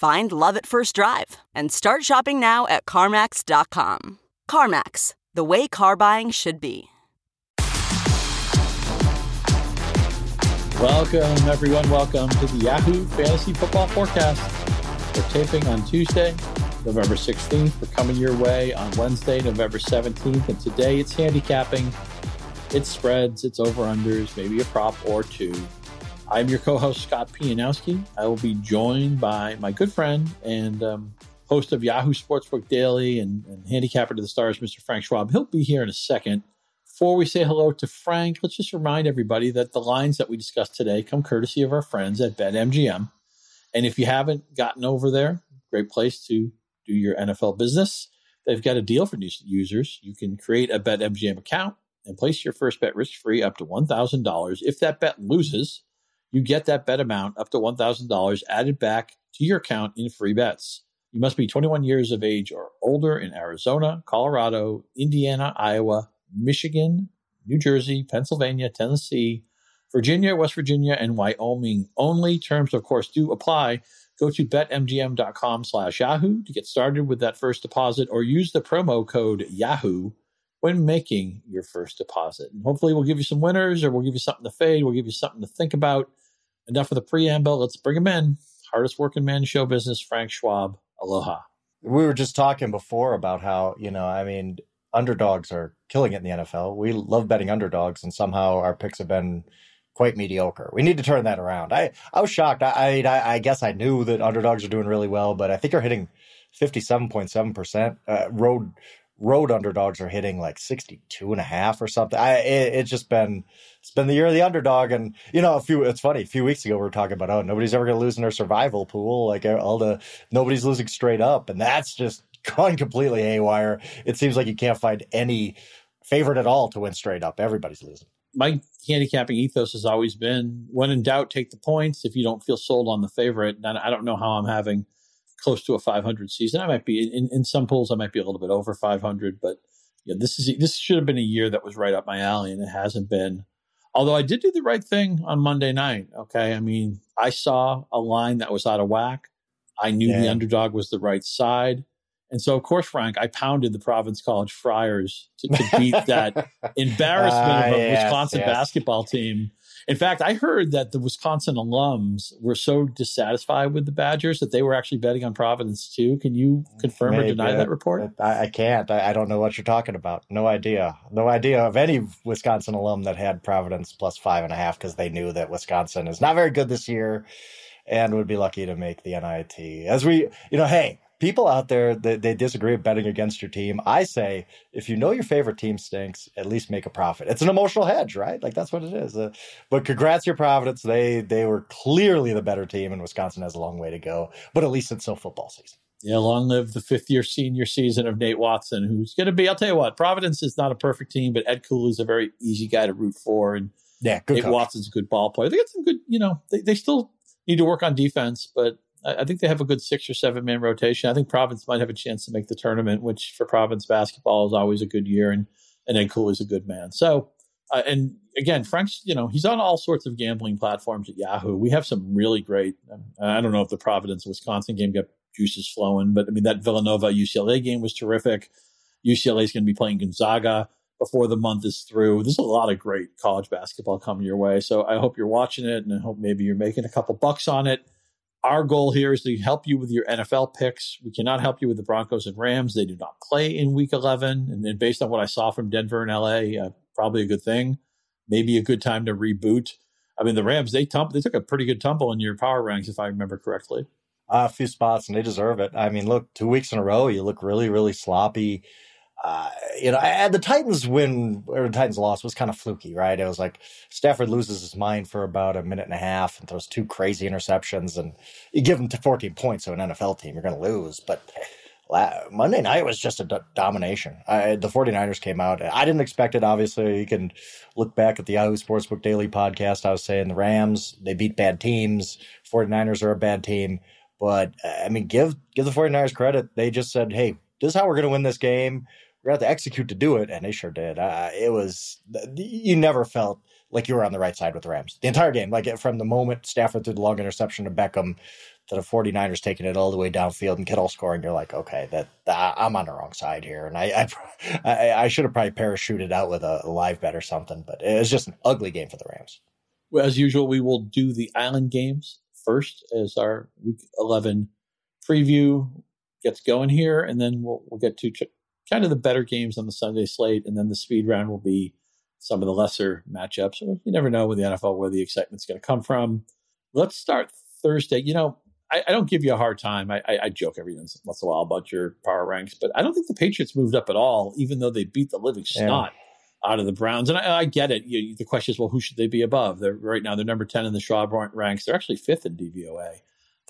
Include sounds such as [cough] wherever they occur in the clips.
Find love at first drive and start shopping now at CarMax.com. CarMax, the way car buying should be. Welcome, everyone. Welcome to the Yahoo Fantasy Football Forecast. We're taping on Tuesday, November 16th. We're coming your way on Wednesday, November 17th. And today it's handicapping, it's spreads, it's over unders, maybe a prop or two. I'm your co host, Scott Pianowski. I will be joined by my good friend and um, host of Yahoo Sportsbook Daily and, and handicapper to the stars, Mr. Frank Schwab. He'll be here in a second. Before we say hello to Frank, let's just remind everybody that the lines that we discussed today come courtesy of our friends at BetMGM. And if you haven't gotten over there, great place to do your NFL business. They've got a deal for new users. You can create a BetMGM account and place your first bet risk free up to $1,000. If that bet loses, you get that bet amount up to $1,000 added back to your account in free bets. You must be 21 years of age or older in Arizona, Colorado, Indiana, Iowa, Michigan, New Jersey, Pennsylvania, Tennessee, Virginia, West Virginia, and Wyoming only. Terms, of course, do apply. Go to betmgm.com slash Yahoo to get started with that first deposit or use the promo code Yahoo when making your first deposit. And hopefully we'll give you some winners or we'll give you something to fade. We'll give you something to think about. Enough of the preamble. Let's bring him in. Hardest working man in show business, Frank Schwab. Aloha. We were just talking before about how, you know, I mean, underdogs are killing it in the NFL. We love betting underdogs, and somehow our picks have been quite mediocre. We need to turn that around. I, I was shocked. I, I, I guess I knew that underdogs are doing really well, but I think they're hitting 57.7%. Uh, road road underdogs are hitting like 62 and a half or something. I it, it's just been it's been the year of the underdog and you know a few it's funny a few weeks ago we were talking about oh nobody's ever going to lose in their survival pool like eh, all the nobody's losing straight up and that's just [laughs] gone completely haywire. It seems like you can't find any favorite at all to win straight up. Everybody's losing. My handicapping ethos has always been when in doubt, take the points. If you don't feel sold on the favorite, I don't know how I'm having close to a 500 season. I might be in, in some pools, I might be a little bit over 500, but yeah, this is this should have been a year that was right up my alley, and it hasn't been. Although I did do the right thing on Monday night. Okay, I mean, I saw a line that was out of whack. I knew yeah. the underdog was the right side. And so, of course, Frank, I pounded the Providence College Friars to, to beat that [laughs] embarrassment uh, of a yes, Wisconsin yes. basketball team in fact, I heard that the Wisconsin alums were so dissatisfied with the Badgers that they were actually betting on Providence too. Can you confirm Maybe. or deny that report? I, I can't. I, I, don't know what you're talking about. No idea. No idea of any Wisconsin alum that had Providence plus five and a half because they knew that Wisconsin is not very good this year and would be lucky to make the NIT. As we, you know, hey, people out there that they disagree with betting against your team. I say if you know your favorite team stinks, at least make a profit. It's an emotional hedge, right? Like that's what it is. Uh, but congrats your Providence. They they were clearly the better team, and Wisconsin has a long way to go. But at least it's still football season. Yeah, long live the fifth year senior season of Nate Watson, who's going to be. I'll tell you what, Providence is not a perfect team, but Ed Cooley is a very easy guy to root for, and yeah, Nate coach. Watson's a good ball player. They got some good, you know, they, they still need to work on defense, but I think they have a good six or seven man rotation. I think Providence might have a chance to make the tournament, which for Providence basketball is always a good year, and and Ed is a good man. So, uh, and again, Frank's you know he's on all sorts of gambling platforms at Yahoo. We have some really great. Um, I don't know if the Providence Wisconsin game got juices flowing, but I mean that Villanova UCLA game was terrific. UCLA is going to be playing Gonzaga before the month is through. There's a lot of great college basketball coming your way. So I hope you're watching it, and I hope maybe you're making a couple bucks on it Our goal here is to help you with your NFL picks. We cannot help you with the Broncos and Rams. They do not play in Week 11, and then based on what I saw from Denver and LA, uh, probably a good thing. Maybe a good time to reboot. I mean, the Rams they tump they took a pretty good tumble in your power ranks, if I remember correctly. Uh, a few spots, and they deserve it. I mean, look, two weeks in a row, you look really, really sloppy. Uh, you know, the Titans win or the Titans loss was kind of fluky, right? It was like Stafford loses his mind for about a minute and a half and throws two crazy interceptions, and you give him to 14 points to an NFL team, you're going to lose. But Monday night was just a do- domination. I, the 49ers came out. I didn't expect it, obviously. You can look back at the Yahoo Sportsbook Daily podcast. I was saying the Rams, they beat bad teams. 49ers are a bad team. But I mean, give give the 49ers credit. They just said, hey, this is how we're going to win this game. To have to execute to do it. And they sure did. Uh, it was, you never felt like you were on the right side with the Rams the entire game. Like from the moment Stafford threw the long interception to Beckham to the 49ers taking it all the way downfield and Kittle scoring, you're like, okay, that, that I'm on the wrong side here. And I, I, [laughs] I, I should have probably parachuted out with a live bet or something, but it was just an ugly game for the Rams. Well, as usual, we will do the island games first as our week 11 preview gets going here. And then we'll, we'll get to ch- kind of the better games on the Sunday slate. And then the speed round will be some of the lesser matchups. You never know with the NFL where the excitement's going to come from. Let's start Thursday. You know, I, I don't give you a hard time. I, I, I, joke every once in a while about your power ranks, but I don't think the Patriots moved up at all, even though they beat the living snot yeah. out of the Browns. And I, I get it. You, the question is, well, who should they be above? They're right now they're number ten in the Schwab ranks. They're actually fifth in DVOA,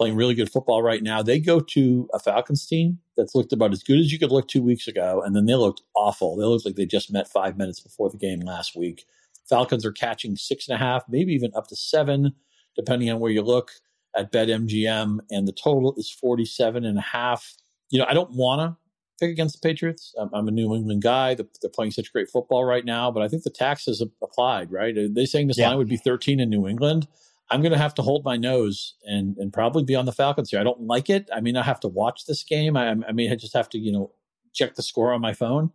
playing really good football right now. They go to a Falcons team that's looked about as good as you could look two weeks ago, and then they looked awful. They looked like they just met five minutes before the game last week. Falcons are catching six and a half, maybe even up to seven, depending on where you look at BetMGM, and the total is 47 and a half. You know, I don't want to pick against the Patriots. I'm, I'm, a New England guy. They're playing such great football right now, but I think the tax is applied, right? Are they saying this yeah. line would be 13 in New England? I'm going to have to hold my nose and and probably be on the Falcons here. I don't like it. I mean, I have to watch this game. I, I mean, I just have to, you know, check the score on my phone.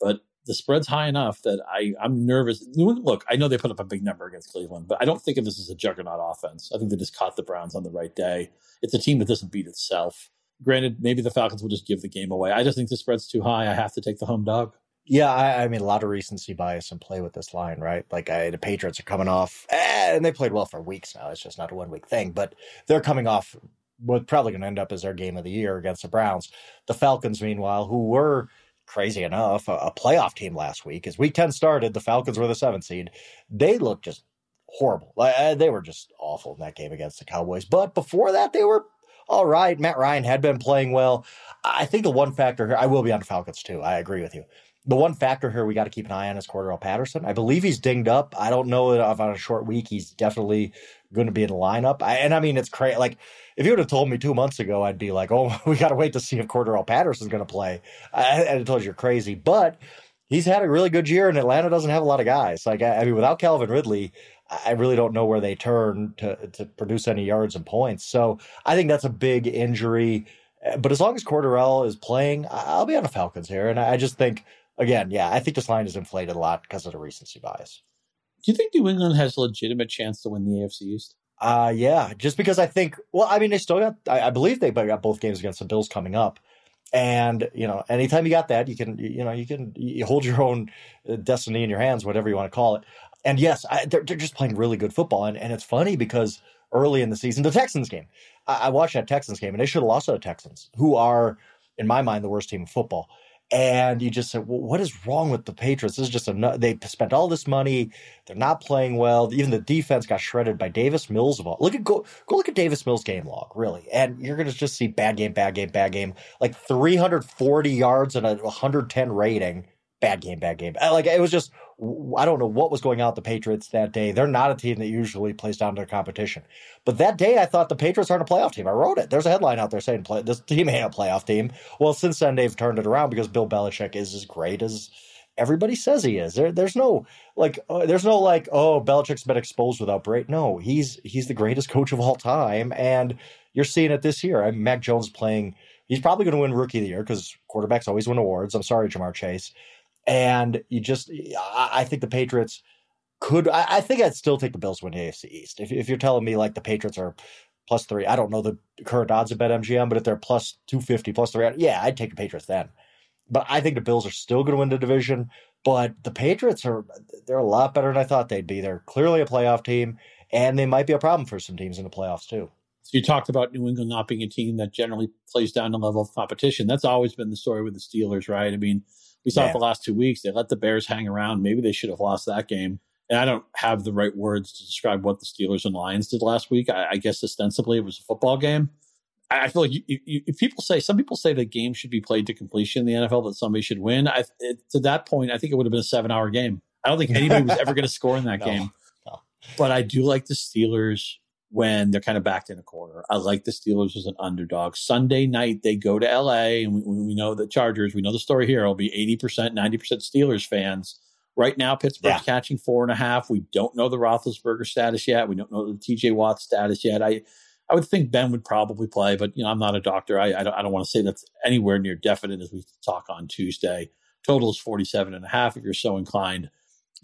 But the spread's high enough that I, I'm nervous. Look, I know they put up a big number against Cleveland, but I don't think of this as a juggernaut offense. I think they just caught the Browns on the right day. It's a team that doesn't beat itself. Granted, maybe the Falcons will just give the game away. I just think the spread's too high. I have to take the home dog. Yeah, I, I mean, a lot of recency bias and play with this line, right? Like, I, the Patriots are coming off, eh, and they played well for weeks now. It's just not a one week thing, but they're coming off what probably going to end up as their game of the year against the Browns. The Falcons, meanwhile, who were crazy enough, a, a playoff team last week. As week 10 started, the Falcons were the seventh seed. They looked just horrible. Like, uh, they were just awful in that game against the Cowboys. But before that, they were all right. Matt Ryan had been playing well. I think the one factor here, I will be on the Falcons too. I agree with you. The one factor here we got to keep an eye on is Cordarrelle Patterson. I believe he's dinged up. I don't know if on a short week he's definitely going to be in the lineup. I, and I mean, it's crazy. Like, if you would have told me two months ago, I'd be like, oh, [laughs] we got to wait to see if Cordarrelle Patterson's going to play. I, I told you you're crazy. But he's had a really good year, and Atlanta doesn't have a lot of guys. Like, I, I mean, without Calvin Ridley, I really don't know where they turn to, to produce any yards and points. So I think that's a big injury. But as long as Cordarrelle is playing, I'll be on the Falcons here. And I just think, again, yeah, I think this line is inflated a lot because of the recency bias. Do you think New England has a legitimate chance to win the AFC East? Uh yeah, just because I think well, I mean they still got I, I believe they got both games against the Bills coming up. And you know, anytime you got that, you can you know you can you hold your own uh, destiny in your hands, whatever you want to call it. And yes, I, they're they're just playing really good football, and and it's funny because early in the season, the Texans game, I, I watched that Texans game, and they should have lost to the Texans, who are in my mind the worst team in football and you just said, well, what is wrong with the Patriots? This is just a they spent all this money. They're not playing well. Even the defense got shredded by Davis Mills of all. Look at go go look at Davis Mills game log, really, and you're gonna just see bad game, bad game, bad game. Like 340 yards and a 110 rating bad game, bad game. Like it was just, I don't know what was going on with the Patriots that day. They're not a team that usually plays down to competition. But that day, I thought the Patriots aren't a playoff team. I wrote it. There's a headline out there saying play, this team ain't a playoff team. Well, since then, they've turned it around because Bill Belichick is as great as everybody says he is. There, there's no like, uh, there's no like, oh, Belichick's been exposed without break. No, he's he's the greatest coach of all time, and you're seeing it this year. I mean, Mac Jones playing. He's probably going to win Rookie of the Year because quarterbacks always win awards. I'm sorry, Ja'Marr Chase. And you just, I think the Patriots could, I think I'd still take the Bills win the AFC East. If, if you're telling me like the Patriots are plus three. I don't know the current odds of BetMGM, but if they're plus 250, plus three, yeah, I'd take the Patriots then. But I think the Bills are still going to win the division. But the Patriots are, they're a lot better than I thought they'd be. They're clearly a playoff team, and they might be a problem for some teams in the playoffs, too. So you talked about New England not being a team that generally plays down the level of competition. That's always been the story with the Steelers, right? I mean, we saw yeah. it the last two weeks. They let the Bears hang around. Maybe they should have lost that game and I don't have the right words to describe what the Steelers and Lions did last week. I, I guess ostensibly it was a football game. I, I feel like you, you, if people say some people say the game should be played to completion in the NFL, that somebody should win. I, it, to that point, I think it would have been a seven-hour game. I don't think anybody was ever going [laughs] to score in that no, game. No. But I do like the Steelers when they're kind of backed in a corner. I like the Steelers as an underdog. Sunday night they go to LA, and we, we know the Chargers. We know the story here. It'll be eighty percent, ninety percent Steelers fans Right now, Pittsburgh's yeah. catching four and a half. We don't know the Roethlisberger status yet. We don't know the TJ Watt status yet. I, I would think Ben would probably play, but you know, I'm not a doctor. I, I don't, I don't want to say that's anywhere near definite as we talk on Tuesday. Total is 47 and a half if you're so inclined.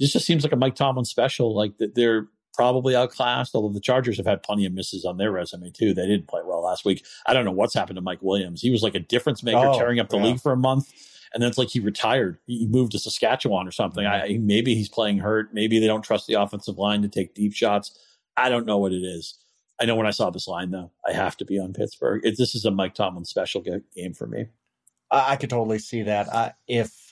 This just seems like a Mike Tomlin special. Like that they're probably outclassed, although the Chargers have had plenty of misses on their resume too. They didn't play well last week. I don't know what's happened to Mike Williams. He was like a difference maker, oh, tearing up the yeah. league for a month and then it's like he retired. He moved to Saskatchewan or something. I, maybe he's playing hurt. Maybe they don't trust the offensive line to take deep shots. I don't know what it is. I know when I saw this line though, I have to be on Pittsburgh. It, this is a Mike Tomlin special game for me. I, I could totally see that. Uh, if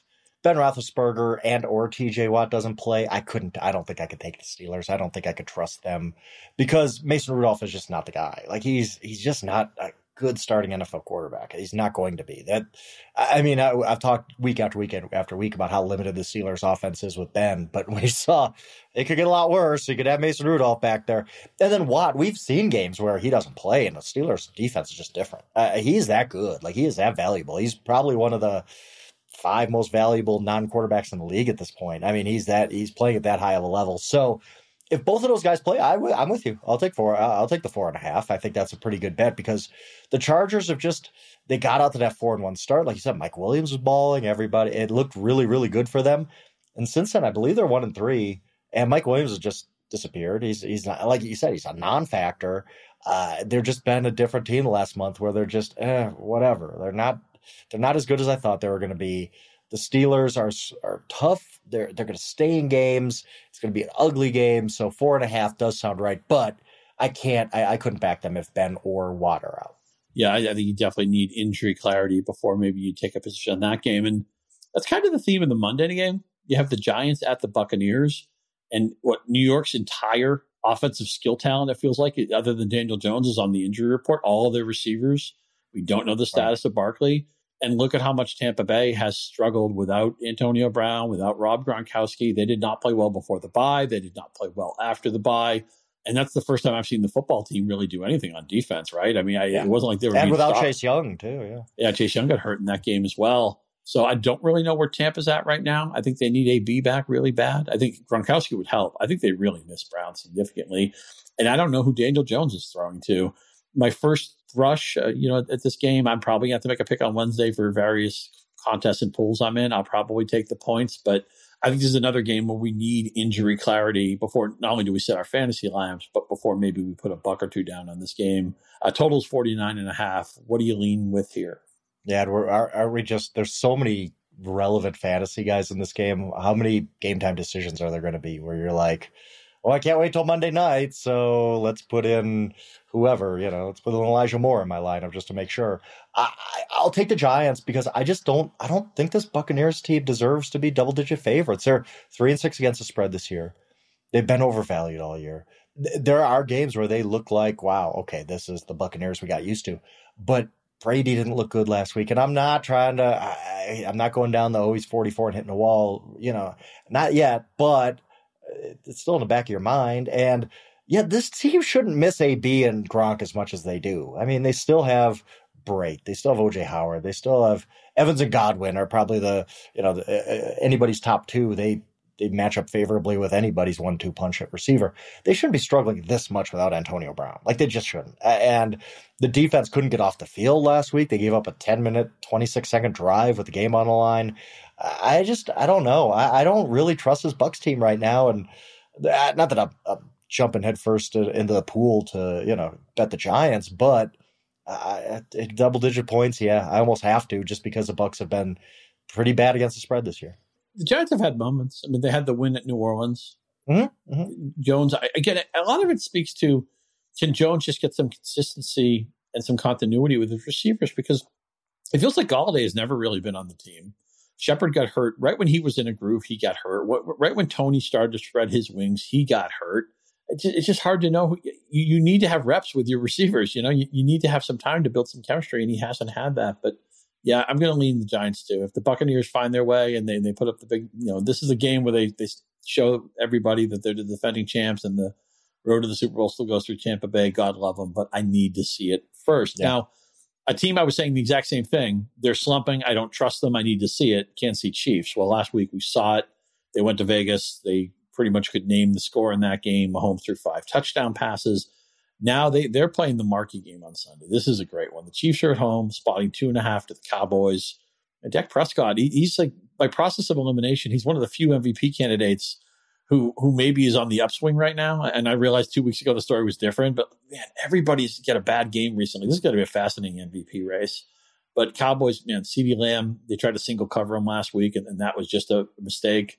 Ben Roethlisberger and or TJ Watt doesn't play, I couldn't. I don't think I could take the Steelers. I don't think I could trust them because Mason Rudolph is just not the guy. Like he's he's just not a good starting NFL quarterback. He's not going to be that. I mean, I, have talked week after week after week about how limited the Steelers' offense is with Ben, but we [laughs] saw it could get a lot worse. You could have Mason Rudolph back there, and then Watt. We've seen games where he doesn't play, and the Steelers' defense is just different. Uh, he's that good. Like he is that valuable. He's probably one of the five most valuable non-quarterbacks in the league at this point. I mean, he's that he's playing at that high of a level. So if both of those guys play, I w- I'm with you. I'll take four. I'll take the four and a half. I think that's a pretty good bet because the Chargers have just they got out to that four and one start. Like you said, Mike Williams was balling. Everybody, it looked really, really good for them. And since then, I believe they're one and three. And Mike Williams has just disappeared. He's he's not like you said. He's a non-factor. Uh, they're just been a different team the last month where they're just eh, whatever. They're not they're not as good as I thought they were going to be. The Steelers are are tough. They're they're going to stay in games. It's going to be an ugly game. So four and a half does sound right, but I can't. I, I couldn't back them if Ben or Watt are out. Yeah, I, I, think you definitely need injury clarity before maybe you take a position on that game, and that's kind of the theme of the Monday game. You have the Giants at the Buccaneers, and what New York's entire offensive skill talent, it feels like, other than Daniel Jones, is on the injury report. All of their receivers. We don't know the status right. of Barkley. And look at how much Tampa Bay has struggled without Antonio Brown, without Rob Gronkowski. They did not play well before the bye. They did not play well after the bye. And that's the first time I've seen the football team really do anything on defense, right? I mean, I, yeah. it wasn't like they were. And without stopped. Chase Young, too. Yeah. Yeah. Chase Young got hurt in that game as well. So I don't really know where Tampa's at right now. I think they need AB back really bad. I think Gronkowski would help. I think they really miss Brown significantly. And I don't know who Daniel Jones is throwing to. My first rush, uh, you know, at this game. I'm probably going to have to make a pick on Wednesday for various contests and pools I'm in. I'll probably take the points, but I think this is another game where we need injury clarity before not only do we set our fantasy lineups, but before maybe we put a buck or two down on this game. Uh, totals 49 and a half. What do you lean with here? Yeah, we're, are, are we just, there's so many relevant fantasy guys in this game. How many game time decisions are there going to be where you're like, well, I can't wait till Monday night, so let's put in whoever, you know, let's put in Elijah Moore in my lineup just to make sure. I, will take the Giants because I just don't, I don't think this Buccaneers team deserves to be double digit favorites. They're three and six against the spread this year. They've been overvalued all year. There are games where they look like, wow, okay, this is the Buccaneers we got used to, but Brady didn't look good last week, and I'm not trying to. I, am not going down the always 44 and hitting the wall, you know, not yet. But it's still in the back of your mind. And yeah, this team shouldn't miss AB and Gronk as much as they do. I mean, they still have Brate, they still have OJ Howard, they still have Evans and Godwin are probably the you know the, uh, anybody's top two. They they match up favorably with anybody's one-two punch at receiver. They shouldn't be struggling this much without Antonio Brown. Like they just shouldn't. And the defense couldn't get off the field last week. They gave up a 10-minute, 26-second drive with the game on the line. I just I don't know. I, I don't really trust this Bucks team right now, and uh, not that I'm, I'm, jumping headfirst into the pool to you know bet the Giants, but uh, double digit points, yeah, I almost have to just because the Bucks have been pretty bad against the spread this year. The Giants have had moments. I mean, they had the win at New Orleans. Mm-hmm, mm-hmm. Jones, again, a lot of it speaks to can Jones just get some consistency and some continuity with his receivers because it feels like Golladay has never really been on the team. Shepard got hurt right when he was in a groove. He got hurt. Right when Toney started to spread his wings, he got hurt. It's just hard to know. You, you need to have reps with your receivers. You know, you, you need to have some time to build some chemistry, and he hasn't had that. But yeah, I'm going to lean the Giants too. If the Buccaneers find their way and they, they put up the big, you know, this is a game where they, they show everybody that they're the defending champs and the road to the Super Bowl still goes through Tampa Bay. God love them, but I need to see it first. Yeah. Now, a team I was saying the exact same thing. They're slumping. I don't trust them. I need to see it. Can't see Chiefs. Well, last week we saw it. They went to Vegas. They pretty much could name the score in that game. Mahomes threw five touchdown passes. Now they, they're playing the marquee game on Sunday. This is a great one. The Chiefs are at home, spotting two and a half to the Cowboys. And Dak Prescott, he, he's like, by process of elimination, he's one of the few MVP candidates who who maybe is on the upswing right now. And I realized two weeks ago the story was different, but man, everybody's got a bad game recently. This is going to be a fascinating MVP race. But Cowboys, man, CeeDee Lamb, they tried to single cover him last week, and, and that was just a mistake.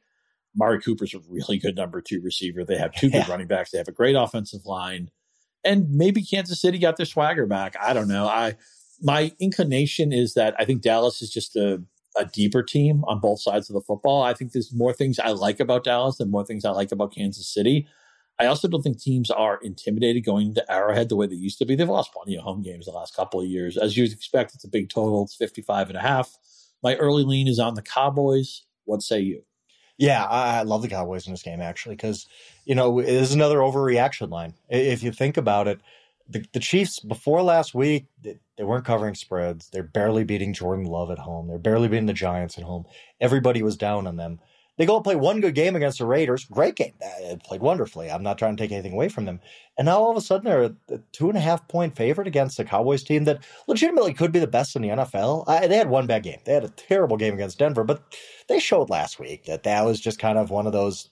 Amari Cooper's a really good number two receiver. They have two good [laughs] yeah. running backs. They have a great offensive line. And maybe Kansas City got their swagger back. I don't know. I my inclination is that I think Dallas is just a a deeper team on both sides of the football. I think there's more things I like about Dallas than more things I like about Kansas City. I also don't think teams are intimidated going into Arrowhead the way they used to be. They've lost plenty of home games the last couple of years. As you'd expect, it's a big total. It's 55 and a half. My early lean is on the Cowboys. What say you? Yeah, I love the Cowboys in this game actually because you know it is another overreaction line. If you think about it, the, the Chiefs before last week they, they, weren't covering spreads. They're barely beating Jordan Love at home. They're barely beating the Giants at home. Everybody was down on them. They go and play one good game against the Raiders. Great game. Played wonderfully. I'm not trying to take anything away from them. And now all of a sudden they're a two and a half point favorite against the Cowboys team that legitimately could be the best in the NFL. I, they had one bad game. They had a terrible game against Denver, but they showed last week that that was just kind of one of those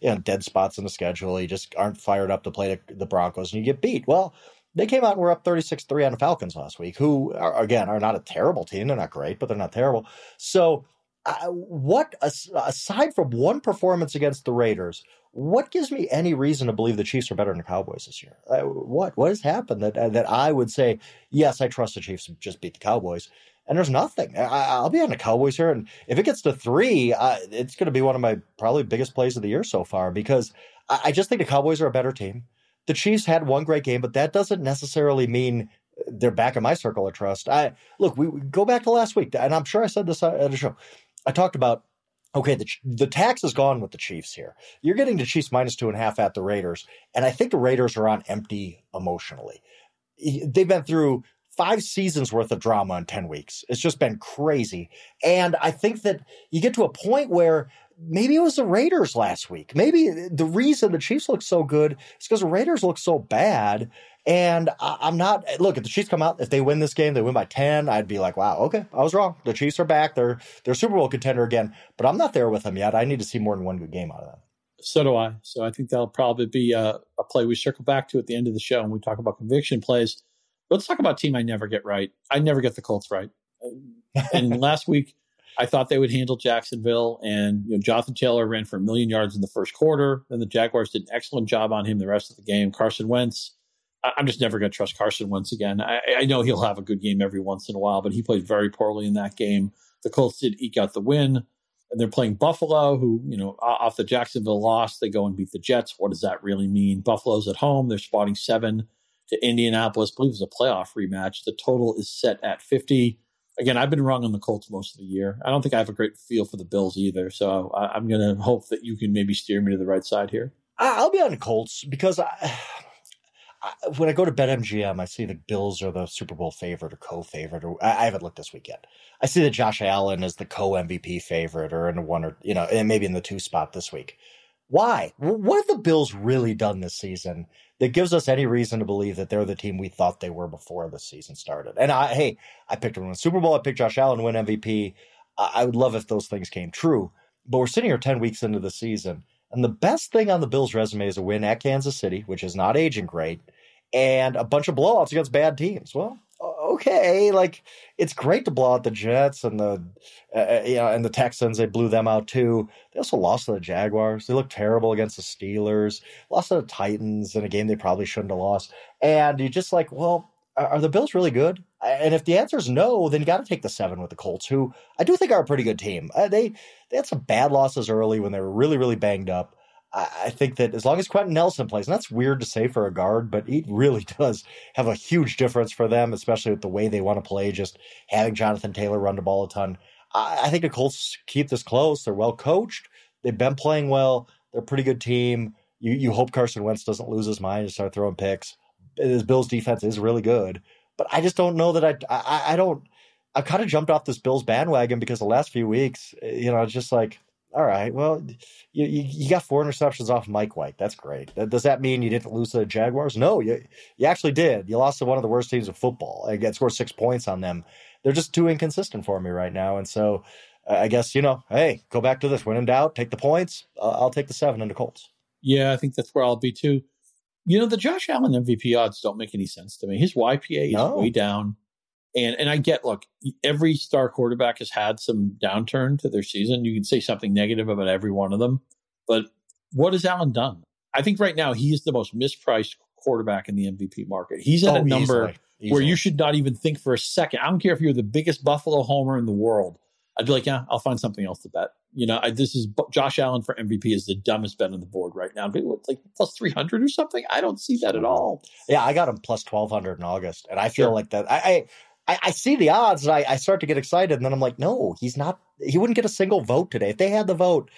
you know dead spots in the schedule. You just aren't fired up to play the, the Broncos and you get beat. Well, they came out and were up 36 3 on the Falcons last week, who, are, again, are not a terrible team. They're not great, but they're not terrible. So, uh, what, aside from one performance against the Raiders, what gives me any reason to believe the Chiefs are better than the Cowboys this year? Uh, what what has happened that uh, that I would say yes, I trust the Chiefs just beat the Cowboys, and there's nothing. I, will be on the Cowboys here, and if it gets to three, uh, it's going to be one of my probably biggest plays of the year so far because I, I just think the Cowboys are a better team the Chiefs had one great game, but that doesn't necessarily mean they're back in my circle of trust. I look, we, we go back to last week, and I'm sure I said this at a show. I talked about okay, the the tax is gone with the Chiefs here. You're getting the Chiefs minus two and a half at the Raiders, and I think the Raiders are on empty emotionally. They've been through five seasons worth of drama in 10 weeks. It's just been crazy. And I think that you get to a point where maybe it was the Raiders last week. Maybe the reason the Chiefs look so good is because the Raiders look so bad. And I, am not look if the Chiefs come out if they win this game they win by ten I'd be like wow okay I was wrong the Chiefs are back they're they're Super Bowl contender again but I'm not there with them yet I need to see more than one good game out of them. So do I. So I think that'll probably be a, a play we circle back to at the end of the show when we talk about conviction plays. Let's talk about team I never get right. I never get the Colts right. [laughs] And last week I thought they would handle Jacksonville, and you know, Jonathan Taylor ran for a million yards in the first quarter. Then the Jaguars did an excellent job on him the rest of the game. Carson Wentz, I, am just never going to trust Carson once again. I, I, know he'll have a good game every once in a while, but he played very poorly in that game. The Colts did eke out the win, and they're playing Buffalo, who you know off the Jacksonville loss, they go and beat the Jets. What does that really mean? Buffalo's at home; they're spotting seven to Indianapolis. I believe it's a playoff rematch. The total is set at 50 again, I've been wrong on the Colts most of the year. I don't think I have a great feel for the Bills either. So I, am going to hope that you can maybe steer me to the right side here. I'll be on the Colts because I, I, when I go to BetMGM, I see the Bills are the Super Bowl favorite or co-favorite. Or I, I haven't looked this weekend. I see that Josh Allen is the co-MVP favorite or in the one or you know, and maybe in the two spot this week. Why? What have the Bills really done this season that gives us any reason to believe that they're the team we thought they were before the season started. And I, hey, I picked them in the Super Bowl. I picked Josh Allen to win MVP. I would love if those things came true. But we're sitting here 10 weeks into the season, And the best thing on the Bills' resume is a win at Kansas City, which is not aging great, and a bunch of blowouts against bad teams. Well, okay, like it's great to blow out the Jets and the uh, uh, you know and the Texans. They blew them out too. They also lost to the Jaguars. They looked terrible against the Steelers. Lost to the Titans in a game they probably shouldn't have lost. And you just like, well, are the Bills really good? And if the answer is no, then you got to take the seven with the Colts, who I do think are a pretty good team. Uh, they they had some bad losses early when they were really really banged up. I, I think that as long as Quenton Nelson plays, and that's weird to say for a guard, but he really [laughs] does have a huge difference for them, especially with the way they want to play. Just having Jonathan Taylor run the ball a ton. I, I think the Colts keep this close. They're well coached. They've been playing well. They're a pretty good team. You you hope Carson Wentz doesn't lose his mind and start throwing picks. His Bills defense is really good but I just don't know that I, I, I don't, I've kind of jumped off this Bills bandwagon because the last few weeks, you know, it's just like, all right, well, you, you, you got four interceptions off Mike White. That's great. Does that mean you didn't lose to the Jaguars? No, you, you actually did. You lost to one of the worst teams of football. Again, scored six points on them. They're just too inconsistent for me right now. And so I guess, you know, hey, go back to this. When in doubt, take the points. Uh, I'll take the seven and the Colts. Yeah, I think that's where I'll be too. You know, the Josh Allen MVP odds don't make any sense to me. His YPA no. is way down. And and I get, look, every star quarterback has had some downturn to their season. You can say something negative about every one of them. But what has Allen done? I think right now he is the most mispriced quarterback in the MVP market. He's at oh, a number easily, easily. where you should not even think for a second. I don't care if you're the biggest Buffalo homer in the world. I'd be like, yeah, I'll find something else to bet. You know, I, this is Josh Allen for MVP is the dumbest bet on the board right now. It's like plus 300 or something. I don't see that at all. Yeah, I got him plus 1200 in August. And I feel sure. like that. I, I, I, see the odds and I, I start to get excited. And then I'm like, no, he's not, he wouldn't get a single vote today. If they had the vote,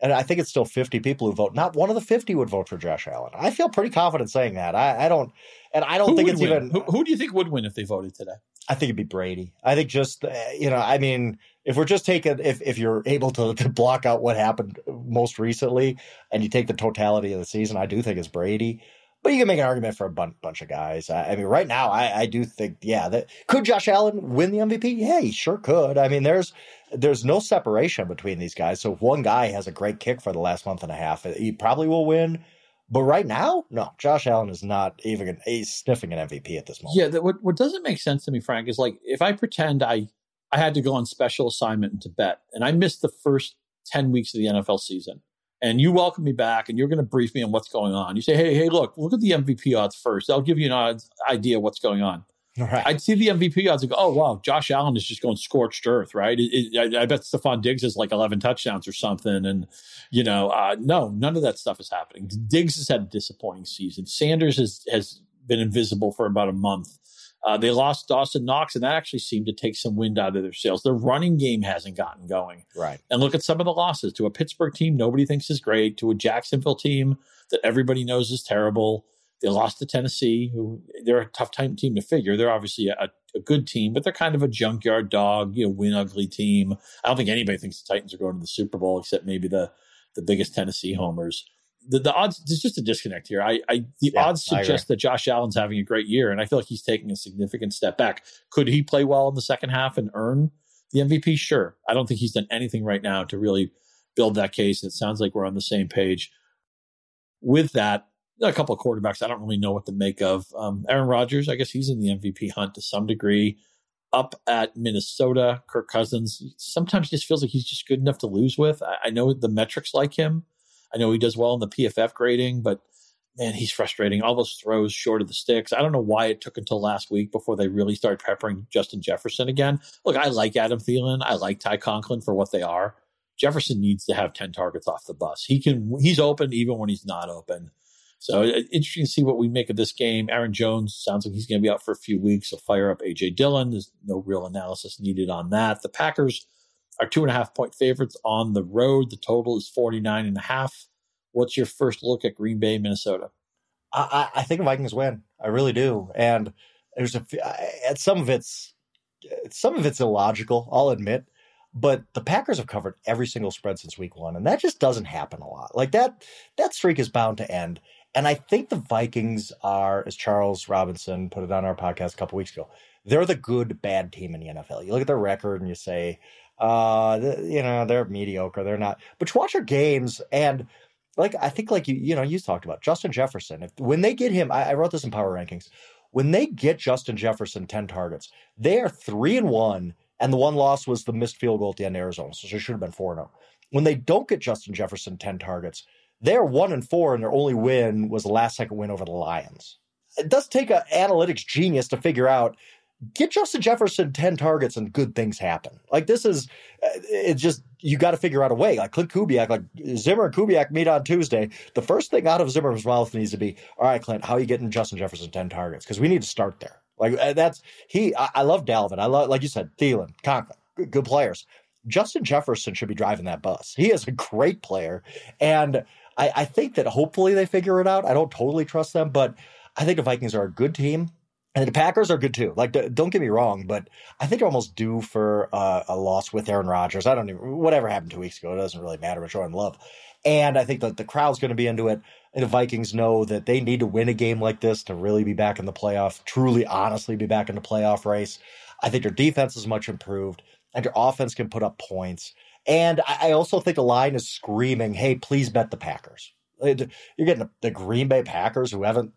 and I think it's still 50 people who vote. Not one of the 50 would vote for Josh Allen. I feel pretty confident saying that. I, I don't, and I don't who think it's win? even. Who, who, do you think would win if they voted today? I think it'd be Brady. I think just, you know, I mean, if we're just taking, if, if you're able to, to block out what happened most recently and you take the totality of the season, I do think it's Brady. But you can make an argument for a bunch, bunch of guys. I, I mean, right now, I, I, do think, yeah, that could Josh Allen win the MVP? Yeah, he sure could. I mean, there's there's no separation between these guys. So if one guy has a great kick for the last month and a half, he probably will win. But right now, no, Josh Allen is not even he's sniffing an MVP at this moment. Yeah, what what doesn't make sense to me, Frank, is like if I pretend I I had to go on special assignment to bet, and I missed the first ten weeks of the NFL season, and you welcome me back, and you're going to brief me on what's going on. You say, hey, hey, look, look at the MVP odds first. I'll give you an idea what's going on. Right. I'd see the MVP odds and go, oh, wow, Josh Allen is just going scorched earth, right? It, it, I, I, bet Stefon Diggs is like 11 touchdowns or something. And, you know, uh, no, none of that stuff is happening. Diggs has had a disappointing season. Sanders has, has been invisible for about a month. Uh, they lost Dawson Knox, and that actually seemed to take some wind out of their sails. Their running game hasn't gotten going. Right. And look at some of the losses to a Pittsburgh team nobody thinks is great, to a Jacksonville team that everybody knows is terrible they lost to Tennessee, who they're a tough time team to figure. They're obviously a, a, good team, but they're kind of a junkyard dog, you know, win ugly team. I don't think anybody thinks the Titans are going to the Super Bowl except maybe the the biggest Tennessee homers. The, the odds there's just a disconnect here. I, I the yeah, odds suggest that Josh Allen's having a great year, and I feel like he's taking a significant step back. Could he play well in the second half and earn the MVP? Sure. I don't think he's done anything right now to really build that case. It sounds like we're on the same page. With that, a couple of quarterbacks I don't really know what to make of. Um, Aaron Rodgers, I guess he's in the MVP hunt to some degree. Up at Minnesota, Kirk Cousins sometimes just feels like he's just good enough to lose with. I, I know the metrics like him. I know he does well in the PFF grading, but man, he's frustrating. All those throws short of the sticks. I don't know why it took until last week before they really started peppering Justin Jefferson again. Look, I like Adam Thielen. I like Ty Conklin for what they are. Jefferson needs to have 10 targets off the bus. He can, he's open even when he's not open. So uh, interesting to see what we make of this game. Aaron Jones sounds like he's going to be out for a few weeks. He'll fire up AJ Dillon. There's no real analysis needed on that. The Packers are two and a half point favorites on the road. The total is 49 and a half. What's your first look at Green Bay, Minnesota? I, I think Vikings win. I really do. And there's a, at some of it's, some of it's illogical. I'll admit but the Packers have covered every single spread since week one, and that just doesn't happen a lot. Like that, that streak is bound to end. And I think the Vikings are, as Charles Robinson put it on our podcast a couple weeks ago, they're the good bad team in the NFL. You look at their record and you say, uh, you know, they're mediocre. They're not. But you watch their games and like I think like you you know you talked about Justin Jefferson. If when they get him, I, I wrote this in Power Rankings. When they get Justin Jefferson ten targets, they are three and one, and the one loss was the missed field goal at the end of Arizona, so it should have been four and zero. Oh. When they don't get Justin Jefferson ten targets, they're one and four, and their only win was the last second win over the Lions. It does take an analytics genius to figure out get Justin Jefferson 10 targets and good things happen. Like this is, it's just, you got to figure out a way. Like Klint Kubiak, like Zimmer and Kubiak meet on Tuesday. The first thing out of Zimmer's mouth needs to be, all right, Klint, how are you getting Justin Jefferson 10 targets? Because we need to start there. Like uh, that's, he, I, I love Dalvin. I love, like you said, Thielen, Conklin, good, good players. Justin Jefferson should be driving that bus. He is a great player. And I, I think that hopefully they figure it out. I don't totally trust them, but I think the Vikings are a good team. And the Packers are good too. Like, don't get me wrong, but I think they're almost due for uh, a loss with Aaron Rodgers. I don't even whatever happened two weeks ago. It doesn't really matter. Jordan Love, and I think that the crowd's going to be into it. And the Vikings know that they need to win a game like this to really be back in the playoff, truly, honestly, be back in the playoff race. I think their defense is much improved, and their offense can put up points. And I also think the line is screaming, "Hey, please bet the Packers." You're getting the, Green Bay Packers who haven't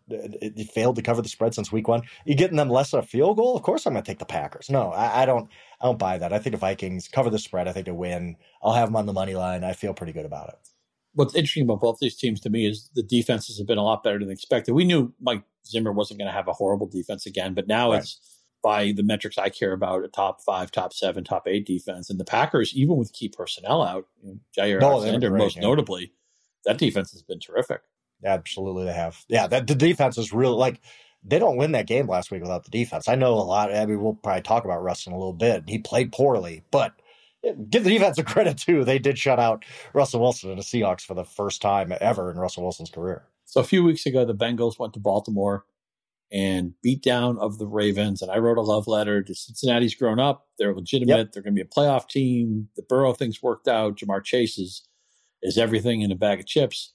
failed to cover the spread since week one. You're getting them less than a field goal. Of course, I'm going to take the Packers. No, I, I, don't. I don't buy that. I think the Vikings cover the spread. I think they win. I'll have them on the money line. I feel pretty good about it. What's interesting about both these teams to me is the defenses have been a lot better than expected. We knew Mike Zimmer wasn't going to have a horrible defense again, but now right. it's by the metrics I care about, a top five, top seven, top eight defense. And the Packers, even with key personnel out, Jaire no, Alexander most yeah. notably that defense has been terrific. Absolutely, they have. Yeah, that the defense is really like they don't win that game last week without the defense. I know a lot. I mean, we'll probably talk about Russ in a little bit. He played poorly, but give the defense a credit too. They did shut out Russell Wilson and the Seahawks for the first time ever in Russell Wilson's career. So a few weeks ago, the Bengals went to Baltimore and beat down of the Ravens. And I wrote a love letter to Cincinnati's grown up. They're legitimate. Yep. They're going to be a playoff team. The Burrow thing's worked out. Ja'Marr Chase is is everything in a bag of chips.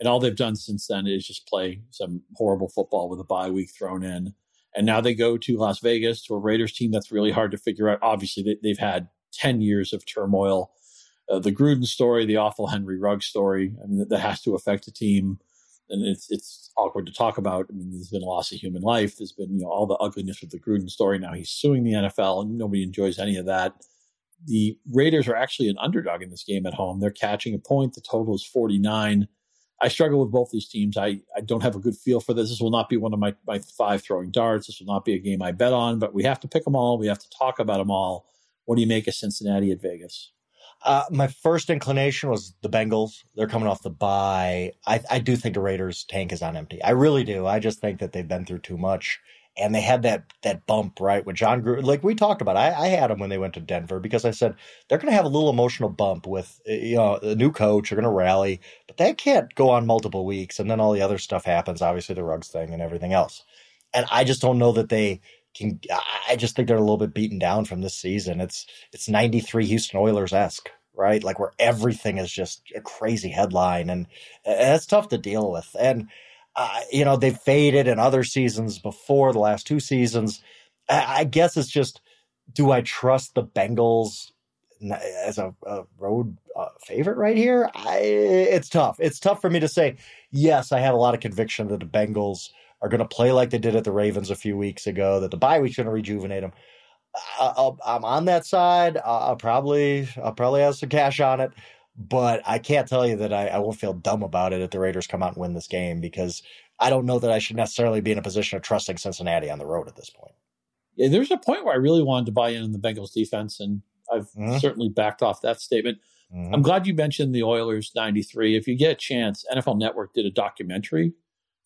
And all they've done since then is just play some horrible football with a bye week thrown in. And now they go to Las Vegas to a Raiders team that's really hard to figure out. Obviously, they, have had 10 years of turmoil. Uh, the Gruden story, the awful Henry Ruggs story, I mean, that, that has to affect a team. And it's it's awkward to talk about. I mean, there's been a loss of human life. There's been you know all the ugliness with the Gruden story. Now he's suing the NFL, and nobody enjoys any of that the Raiders are actually an underdog in this game at home. They're catching a point. The total is 49. I struggle with both these teams. I, I don't have a good feel for this. This will not be one of my, my five throwing darts. This will not be a game I bet on, but we have to pick them all. We have to talk about them all. What do you make of Cincinnati at Vegas? Uh, my first inclination was the Bengals. They're coming off the bye. I, I do think the Raiders' tank is on empty. I really do. I just think that they've been through too much and they had that that bump right with Jon Gruden. Like we talked about, I, I had them when they went to Denver because I said they're going to have a little emotional bump with you know a new coach. They're going to rally, but that can't go on multiple weeks, and then all the other stuff happens. Obviously, the Ruggs thing and everything else. And I just don't know that they can. I just think they're a little bit beaten down from this season. It's it's ninety three Houston Oilers esque. Right, like where everything is just a crazy headline, and it's tough to deal with. And uh, you know, they've faded in other seasons before the last two seasons. I, I guess it's just, do I trust the Bengals as a, a road uh, favorite right here? I, it's tough. It's tough for me to say, yes, I have a lot of conviction that the Bengals are going to play like they did at the Ravens a few weeks ago, that the bye week's going to rejuvenate them. I, am on that side. I'll probably I'll probably have some cash on it, but I can't tell you that I, I won't feel dumb about it if the Raiders come out and win this game because I don't know that I should necessarily be in a position of trusting Cincinnati on the road at this point. Yeah, there's a point where I really wanted to buy in on the Bengals defense, and I've mm-hmm. certainly backed off that statement. Mm-hmm. I'm glad you mentioned the Oilers 93. If you get a chance, NFL Network did a documentary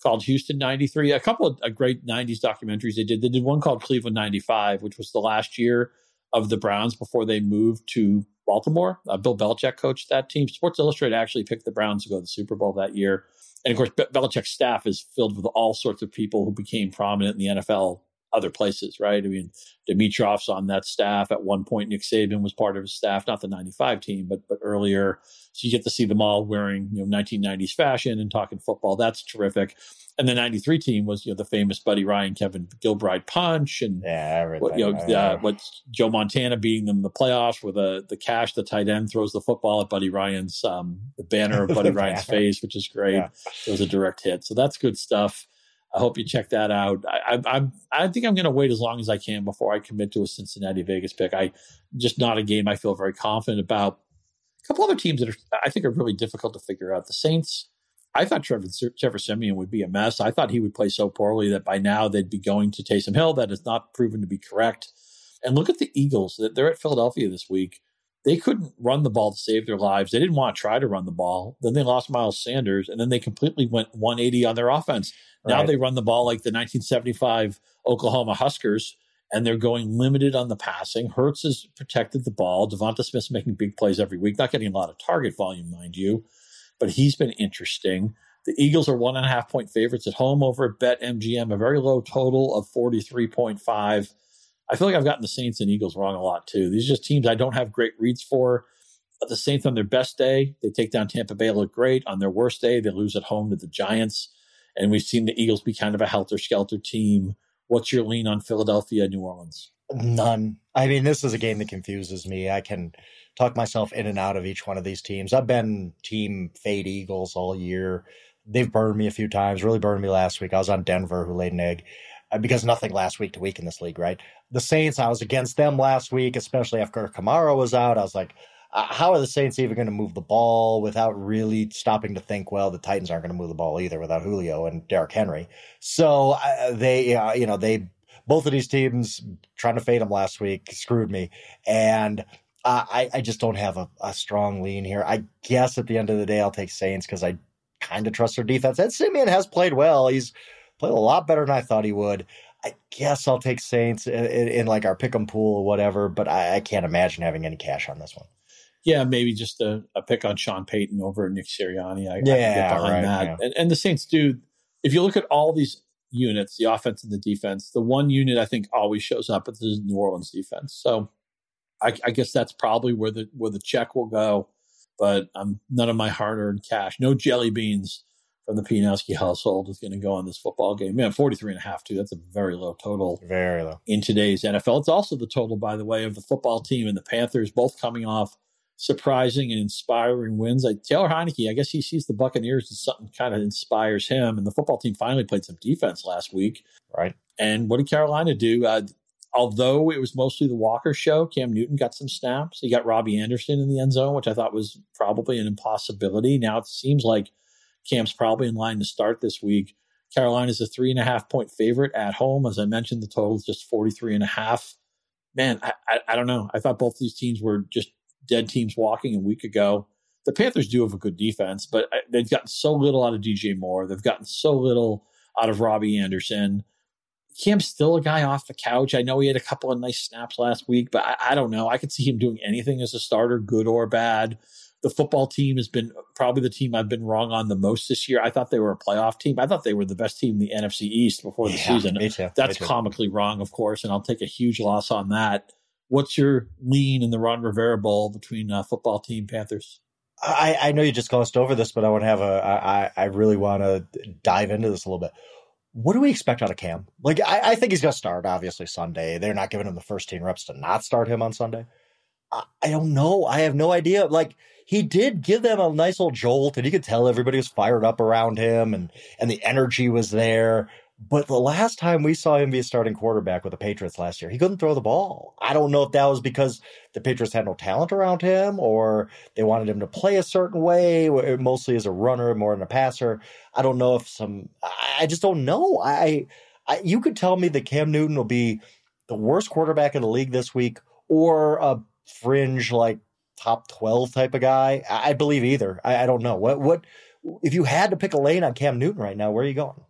called Houston 93. A couple of great 90s documentaries they did. They did one called Cleveland 95, which was the last year of the Browns before they moved to Baltimore. Uh, Bill Belichick coached that team. Sports Illustrated actually picked the Browns to go to the Super Bowl that year. And of course, Be- Belichick's staff is filled with all sorts of people who became prominent in the NFL other places, right? I mean, Dimitroff's on that staff. At one point, Nick Saban was part of his staff, not the 95 team, but, but earlier. So you get to see them all wearing, you know, 1990s fashion and talking football. That's terrific. And the 93 team was, you know, the famous Buddy Ryan, Kevin Gilbride punch and yeah, what, you know, uh, what Joe Montana beating them in the playoffs with the, the cash, the tight end throws the football at Buddy Ryan's, um, the banner of [laughs] Buddy Ryan's face, which is great. Yeah. It was a direct hit. So that's good stuff. I hope you check that out. I, I, I, think I'm going to wait as long as I can before I commit to a Cincinnati Vegas pick. I just not a game I feel very confident about. A couple other teams that are, I think are really difficult to figure out. The Saints, I thought Trevor, Trevor Siemian would be a mess. I thought he would play so poorly that by now they'd be going to Taysom Hill. That has not proven to be correct. And look at the Eagles. That they're at Philadelphia this week. They couldn't run the ball to save their lives. They didn't want to try to run the ball. Then they lost Miles Sanders, and then they completely went 180 on their offense. Now right. they run the ball like the 1975 Oklahoma Huskers, and they're going limited on the passing. Hurts has protected the ball. DeVonta Smith's making big plays every week, not getting a lot of target volume, mind you but he's been interesting. The Eagles are one and a half point favorites at home over at Bet MGM, a very low total of 43.5. I feel like I've gotten the Saints and Eagles wrong a lot too. These are just teams I don't have great reads for. But the Saints on their best day, they take down Tampa Bay, look great. On their worst day, they lose at home to the Giants. And we've seen the Eagles be kind of a helter skelter team. What's your lean on Philadelphia, New Orleans? None. I mean, this is a game that confuses me. I can talk myself in and out of each one of these teams. I've been team fade Eagles all year. They've burned me a few times, really burned me last week. I was on Denver, who laid an egg because nothing last week to week in this league, right? The Saints, I was against them last week, especially after Kamara was out. I was like, uh, how are the Saints even going to move the ball without really stopping to think? Well, the Titans aren't going to move the ball either without Julio and Derrick Henry. So uh, they, uh, you know, they both of these teams trying to fade them last week screwed me, and I, I just don't have a, a, strong lean here. I guess at the end of the day, I'll take Saints because I kind of trust their defense. And Siemian has played well. He's played a lot better than I thought he would. I guess I'll take Saints in, in, in like our pick 'em pool or whatever, but I, I, can't imagine having any cash on this one. Yeah, maybe just a, a pick on Sean Payton over Nick Sirianni. I, yeah, I get behind right, that. Yeah. And, and the Saints do. If you look at all these units, the offense and the defense, the one unit I think always shows up is the New Orleans defense. So I, I, guess that's probably where the where the check will go. But um, none of my hard earned cash, no jelly beans from the Pianowski household is going to go on this football game. Man, 43 and a half, too. That's a very low total. Very low. In today's NFL. It's also the total, by the way, of the football team and the Panthers, both coming off surprising and inspiring wins. Like Taylor Heinicke, I guess he sees the Buccaneers as something kind of inspires him. And the football team finally played some defense last week. Right. And what did Carolina do? Uh, although it was mostly the Walker show, Cam Newton got some snaps. He got Robbie Anderson in the end zone, which I thought was probably an impossibility. Now it seems like Cam's probably in line to start this week. Carolina is a three and a half point favorite at home. As I mentioned, the total is just 43 and a half. Man, I, I, I don't know. I thought both these teams were just dead teams walking a week ago. The Panthers do have a good defense, but uh, they've gotten so little out of DJ Moore. They've gotten so little out of Robbie Anderson. Cam's still a guy off the couch. I know he had a couple of nice snaps last week, but I, I, don't know. I could see him doing anything as a starter, good or bad. The football team has been probably the team I've been wrong on the most this year. I thought they were a playoff team. I thought they were the best team in the NFC East before the yeah, season. Too, That's comically wrong, of course, and I'll take a huge loss on that. What's your lean in the Ron Rivera Bowl between uh, football team Panthers? I, I know you just glossed over this, but I want to have a. I, I really want to dive into this a little bit what do we expect out of Cam? Like, I, I think he's going to start, obviously, Sunday. They're not giving him the first team reps to not start him on Sunday. I, I don't know. I have no idea. Like, he did give them a nice old jolt, and you could tell everybody was fired up around him, and, and the energy was there. But the last time we saw him be a starting quarterback with the Patriots last year, he couldn't throw the ball. I don't know if that was because the Patriots had no talent around him or they wanted him to play a certain way, uh, mostly as a runner more than a passer. I don't know if some, I just don't know. I, I you could tell me that Cam Newton will be the worst quarterback in the league this week or a fringe like top 12 type of guy. I, believe either. I, I don't know. What, what, if you had to pick a lane on Cam Newton right now, where are you going?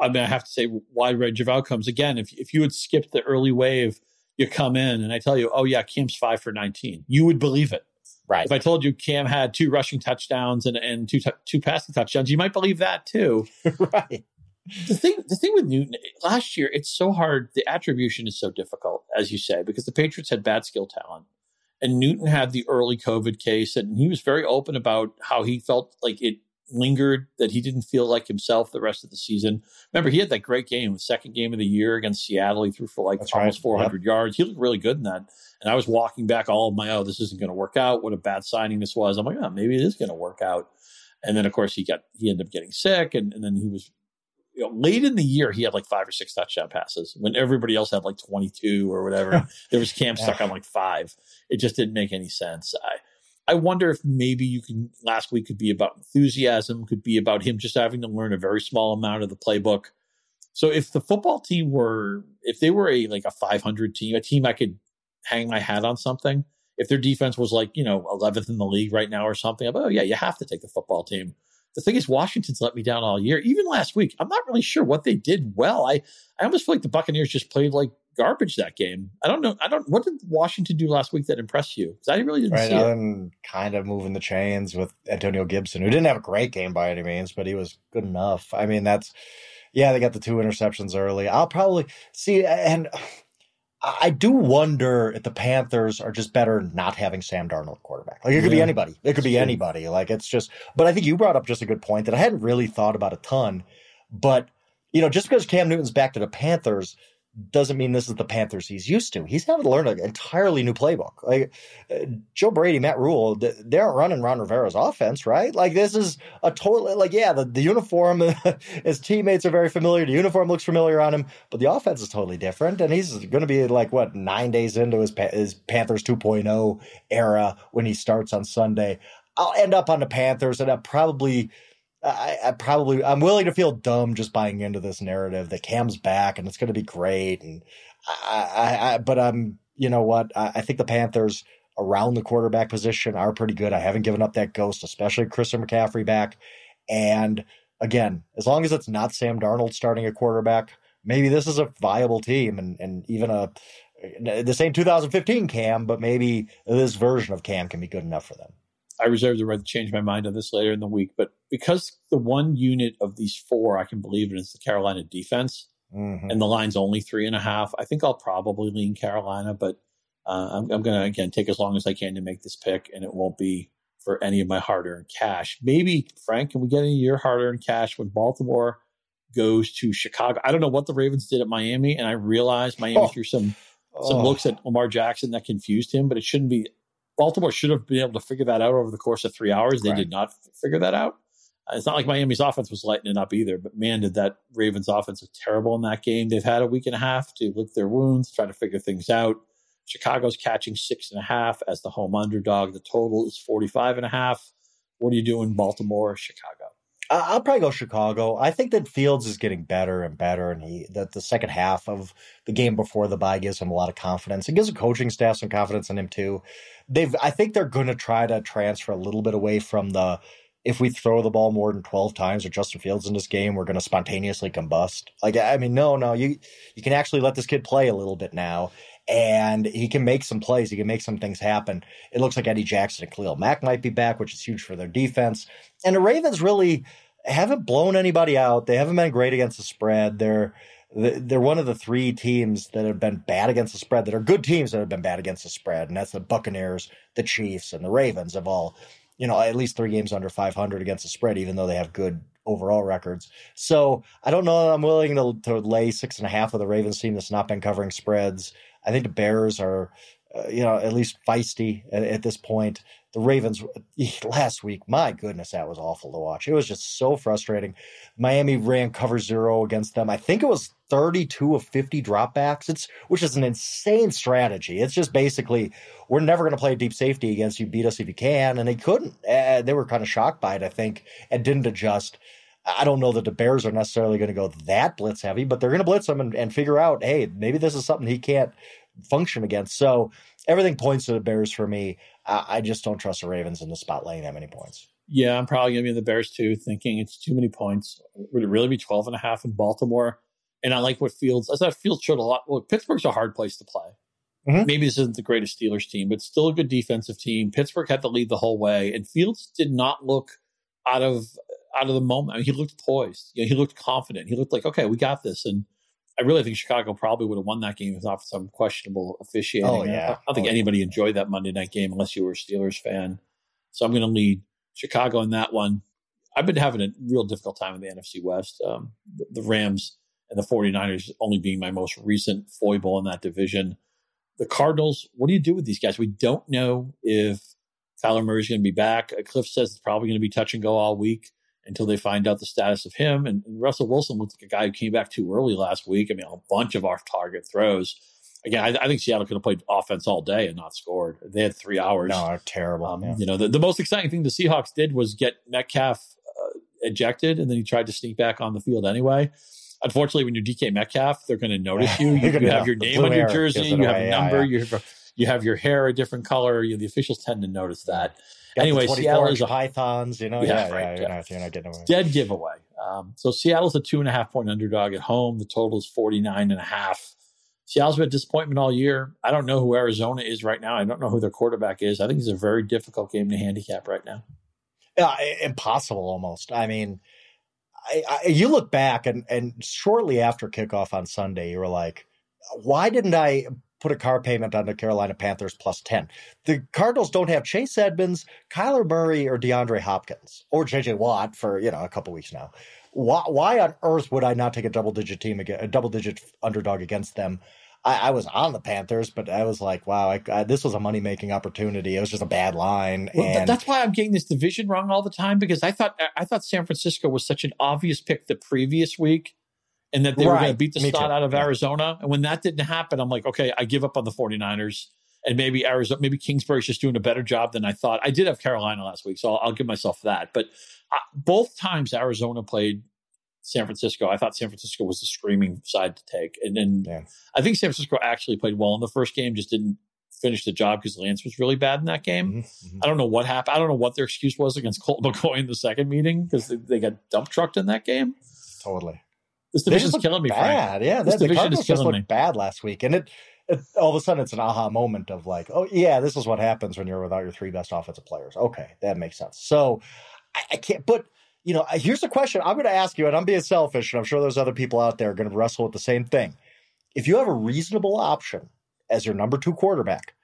I mean, I have to say, wide range of outcomes. Again, if if you had skipped the early wave, you come in and I tell you, oh yeah, Cam's five for nineteen, you would believe it. Right. If I told you Cam had two rushing touchdowns and, and two two passing touchdowns, you might believe that too. [laughs] right. the thing the thing with Newton last year, it's so hard. The attribution is so difficult, as you say, because the Patriots had bad skill talent. And Newton had the early COVID case, and he was very open about how he felt like it lingered, that he didn't feel like himself the rest of the season. Remember, he had that great game, the second game of the year against Seattle. He threw for like That's almost right. 400 yep. yards. He looked really good in that. And I was walking back all of my, oh, this isn't going to work out. What a bad signing this was. I'm like, oh, maybe it is going to work out. And then, of course, he got he ended up getting sick, and, and then he was you know, late in the year, he had like five or six touchdown passes when everybody else had like 22 or whatever. [laughs] there was Cam stuck on like five. It just didn't make any sense. I, I wonder if maybe you can, last week could be about enthusiasm, could be about him just having to learn a very small amount of the playbook. So if the football team were, if they were a like a 500 team, a team I could hang my hat on something, if their defense was like, you know, 11th in the league right now or something, I'm, oh yeah, you have to take the football team the thing is, Washington's let me down all year. Even last week, I'm not really sure what they did well. I, I almost feel like the Buccaneers just played like garbage that game. I don't know. I don't. What did Washington do last week that impressed you? Because I really didn't right, see it. kind of moving the chains with Antonio Gibson, who didn't have a great game by any means, but he was good enough. I mean, that's yeah. They got the two interceptions early. I'll probably see and. I do wonder if the Panthers are just better not having Sam Darnold quarterback. Like it could yeah. be anybody. It could be anybody. Like it's just. But I think you brought up just a good point that I hadn't really thought about a ton. But you know, just because Cam Newton's back to the Panthers doesn't mean this is the Panthers he's used to. He's having to learn an entirely new playbook. Like uh, Joe Brady, Matt Rhule, they aren't running Ron Rivera's offense, right? Like this is a total like yeah, the, the uniform, [laughs] his teammates are very familiar. The uniform looks familiar on him, but the offense is totally different. And he's going to be like what nine days into his his Panthers 2.0 era when he starts on Sunday. I'll end up on the Panthers, and I'll probably I, I, probably I'm willing to feel dumb just buying into this narrative that Cam's back and it's going to be great. And I, I, I but I'm you know what I, think the Panthers around the quarterback position are pretty good. I haven't given up that ghost, especially Christian McCaffrey back. And again, as long as it's not Sam Darnold starting a quarterback, maybe this is a viable team and and even a this ain't 2015 Cam, but maybe this version of Cam can be good enough for them. I reserve the right to change my mind on this later in the week. But because the one unit of these four I can believe in is the Carolina defense, mm-hmm. and the line's only three and a half, I think I'll probably lean Carolina. But uh, I'm, I'm going to again take as long as I can to make this pick, and it won't be for any of my hard-earned cash. Maybe Frank, can we get any of your hard-earned cash when Baltimore goes to Chicago? I don't know what the Ravens did at Miami, and I realized Miami oh. threw some some oh. looks at Lamar Jackson that confused him, but it shouldn't be Baltimore should have been able to figure that out over the course of three hours. They right. did not figure that out. It's not like Miami's offense was lighting it up either, but man, did that Ravens offense look terrible in that game. They've had a week and a half to lick their wounds, try to figure things out. Chicago's catching six and a half as the home underdog. The total is 45 and a half. What are you doing, Baltimore, Chicago? I'll probably go Chicago. I think that Fields is getting better and better, and he that the second half of the game before the bye gives him a lot of confidence. It gives the coaching staff some confidence in him too. They've, I think they're going to try to transfer a little bit away from the if we throw the ball more than 12 times or Justin Fields in this game, we're going to spontaneously combust. Like, I mean, no, no, you, you can actually let this kid play a little bit now and he can make some plays. He can make some things happen. It looks like Eddie Jackson and Khalil Mack might be back, which is huge for their defense. And the Ravens really haven't blown anybody out. They haven't been great against the spread. They're, they're one of the three teams that have been bad against the spread that are good teams that have been bad against the spread. And that's the Buccaneers, the Chiefs, and the Ravens have all you know, at least three games under 500 against the spread, even though they have good overall records. So I don't know. I'm willing to, to lay six and a half of the Ravens team that's not been covering spreads. I think the Bears are, uh, you know, at least feisty at, at, this point. The Ravens [laughs] last week, my goodness, that was awful to watch. It was just so frustrating. Miami ran cover zero against them. I think it was 32 of 50 dropbacks. It's which is an insane strategy. It's just basically we're never going to play deep safety against you. Beat us if you can, and they couldn't. Uh, they were kind of shocked by it, I think, and didn't adjust. I don't know that the Bears are necessarily going to go that blitz heavy, but they're going to blitz him and, and figure out, hey, maybe this is something he can't function against. So everything points to the Bears for me. I, I just don't trust the Ravens in the spot laying that many points. Yeah, I'm probably going to be in the Bears too, thinking it's too many points. Would it really be 12 and a half in Baltimore? And I like what Fields, I thought Fields showed a lot. Well, Pittsburgh's a hard place to play. Mm-hmm. Maybe this isn't the greatest Steelers team, but still a good defensive team. Pittsburgh had to lead the whole way, and Fields did not look out of out of the moment. I mean, he looked poised. You know, he looked confident. He looked like, okay, we got this. And I really think Chicago probably would have won that game if not for some questionable officiating. Oh, yeah. I don't think oh, anybody yeah. enjoyed that Monday night game unless you were a Steelers fan. So I'm going to lead Chicago in that one. I've been having a real difficult time in the NFC West. Um, the, the, Rams and the 49ers only being my most recent foible in that division. The Cardinals, what do you do with these guys? We don't know if Kyler Murray's going to be back. Cliff says it's probably going to be touch and go all week until they find out the status of him. And, and Russell Wilson looks like a guy who came back too early last week. I mean, a bunch of off target throws. Again, I, I, think Seattle could have played offense all day and not scored. They had three hours. No, terrible. Um, yeah. You know, the, the, most exciting thing the Seahawks did was get Metcalf uh, ejected, and then he tried to sneak back on the field anyway. Unfortunately, when you're DK Metcalf, they're going to notice you. [laughs] You, you have your name on your jersey, you have a number, yeah, yeah. you have you have your hair a different color. You, the officials tend to notice that. Got anyway, Seattle is a pythons. You know, yeah, yeah, [laughs] right, yeah you're, not, you're, not, getting away. Dead giveaway. Um, so Seattle's a two and a half point underdog at home. The total is 49 and a half. Seattle's been a disappointment all year. I don't know who Arizona is right now. I don't know who their quarterback is. I think it's a very difficult game to handicap right now. Yeah, impossible almost. I mean, I, I, you look back and, and shortly after kickoff on Sunday, you were like, why didn't I put a car payment on the Carolina Panthers plus 10. The Cardinals don't have Chase Edmonds, Kyler Murray, or DeAndre Hopkins, or JJ Watt for, you know, a couple weeks now. Why, why on earth would I not take a double digit team, again, a double digit underdog against them? I, I, was on the Panthers, but I was like, wow, I, I, this was a money making opportunity. It was just a bad line. Well, and that's why I'm getting this division wrong all the time because I thought I thought San Francisco was such an obvious pick the previous week and that they right. were going to beat the Me snot out of yeah. Arizona. And when that didn't happen, I'm like, okay, I give up on the 49ers. And maybe Arizona, maybe Kingsbury's just doing a better job than I thought. I did have Carolina last week, so I'll, I'll give myself that. But uh, both times Arizona played San Francisco, I thought San Francisco was the screaming side to take. And then yeah. I think San Francisco actually played well in the first game, just didn't finish the job because Lance was really bad in that game. Mm-hmm, mm-hmm. I don't know what happened. I don't know what their excuse was against Colt [laughs] McCoy in the second meeting because they, they, got dump trucked in that game. Totally. This division's killing me. Bad, Frank. yeah. This the Cardinals just looked me. bad last week, and it, it, all of a sudden it's an aha moment of like, oh yeah, this is what happens when you're without your three best offensive players. Okay, that makes sense. So I, I can't. But you know, here's a question I'm going to ask you, and I'm being selfish, and I'm sure there's other people out there going to wrestle with the same thing. If you have a reasonable option as your number two quarterback,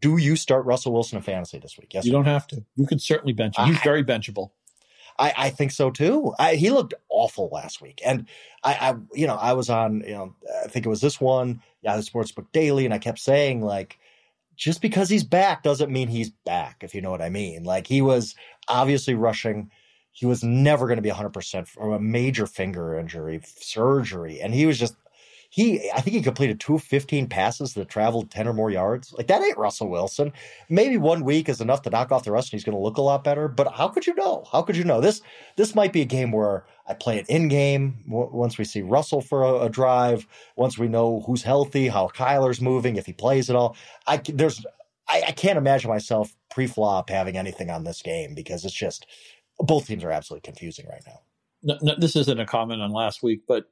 do you start Russell Wilson in fantasy this week? Yes, you don't have to. You could certainly bench him. He's I, very benchable. I, I think so too. I, he looked awful last week, and I, I, you know, I was on, you know, I think it was this one, Yahoo Sportsbook Daily, and I kept saying like, just because he's back doesn't mean he's back, if you know what I mean. Like he was obviously rushing. He was never going to be 100% from a major finger injury, surgery, and he was just he I think he completed two 15 passes that traveled 10 or more yards. Like that ain't Russell Wilson. Maybe one week is enough to knock off the rest and he's going to look a lot better, but how could you know? How could you know? This this might be a game where I play it in game once we see Russell for a, a, drive, once we know who's healthy, how Kyler's moving, if he plays at all. I there's I, I can't imagine myself pre-flop having anything on this game because it's just both teams are absolutely confusing right now. No, no, this isn't a comment on last week, but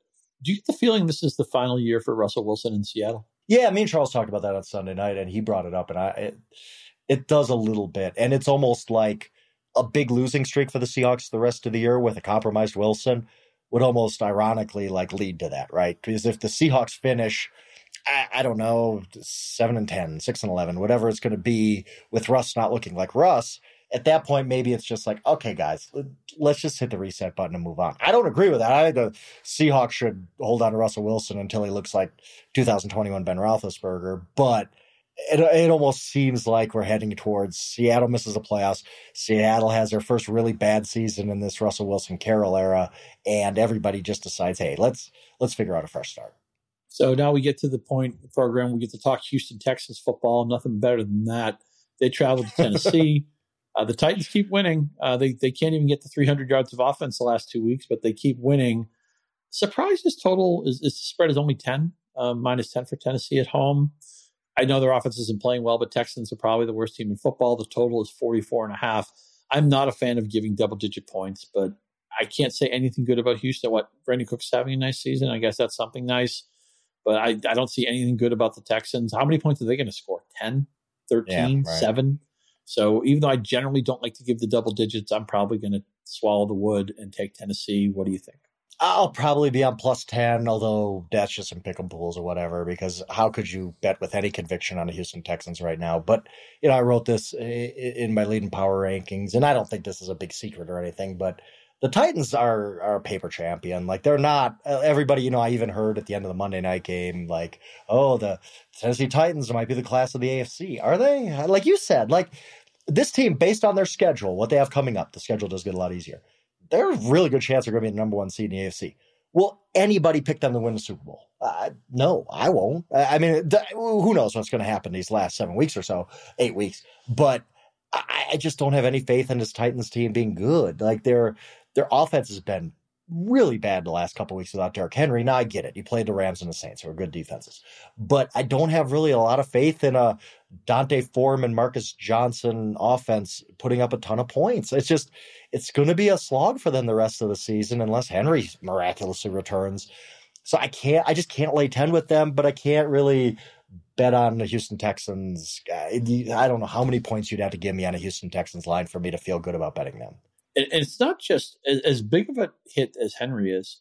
do you get the feeling this is the final year for Russell Wilson in Seattle? Yeah, me and Charles talked about that on Sunday night, and he brought it up, and I it, it does a little bit, and it's almost like a big losing streak for the Seahawks the rest of the year with a compromised Wilson would almost ironically like lead to that, right? Because if the Seahawks finish, I, I don't know, seven and 10, 6 and eleven, whatever it's going to be, with Russ not looking like Russ, at that point, maybe it's just like, okay, guys, let's just hit the reset button and move on. I don't agree with that. I think the Seahawks should hold on to Russell Wilson until he looks like 2021 Ben Roethlisberger, but it, it almost seems like we're heading towards Seattle misses the playoffs. Seattle has their first really bad season in this Russell Wilson Carroll era, and everybody just decides, hey, let's let's figure out a fresh start. So now we get to the point in the program we get to talk Houston Texans football. Nothing better than that. They travel to [laughs] Tennessee. Uh, the Titans keep winning. Uh, they they can't even get the 300 yards of offense the last two weeks, but they keep winning. Surprises total is, is the spread is only 10, uh, minus 10 for Tennessee at home. I know their offense isn't playing well, but Texans are probably the worst team in football. The total is 44 and a half. I'm not a fan of giving double digit points, but I can't say anything good about Houston. What Brandin Cooks having a nice season. I guess that's something nice, but I, I don't see anything good about the Texans. How many points are they going to score? 10, 13, yeah, right. 7? So even though I generally don't like to give the double digits, I'm probably going to swallow the wood and take Tennessee. What do you think? I'll probably be on plus 10, although that's just some pick 'em pools or whatever, because how could you bet with any conviction on the Houston Texans right now? But, you know, I wrote this in my leading power rankings, and I don't think this is a big secret or anything, but the Titans are, are a paper champion. Like, they're not, uh, everybody, you know, I even heard at the end of the Monday night game, like, oh, the Tennessee Titans might be the class of the AFC. Are they? Like you said, like, this team, based on their schedule, what they have coming up, the schedule does get a lot easier there's a really good chance they're going to be the number one seed in the AFC. Will anybody pick them to win the Super Bowl? Uh, no, I won't. I mean, th- who knows what's going to happen these last seven weeks or so, eight weeks. But I, I just don't have any faith in this Titans team being good. Like their their offense has been really bad the last couple weeks without Derrick Henry. Now I get it. He played the Rams and the Saints, who are good defenses. But I don't have really a lot of faith in a D'Onta Foreman, Marcus Johnson offense putting up a ton of points. It's just it's going to be a slog for them the rest of the season unless Henry miraculously returns. So I can't. I just can't lay ten with them, but I can't really bet on the Houston Texans. I don't know how many points you'd have to give me on a Houston Texans line for me to feel good about betting them and, it's not just as, as, big of a hit as Henry is.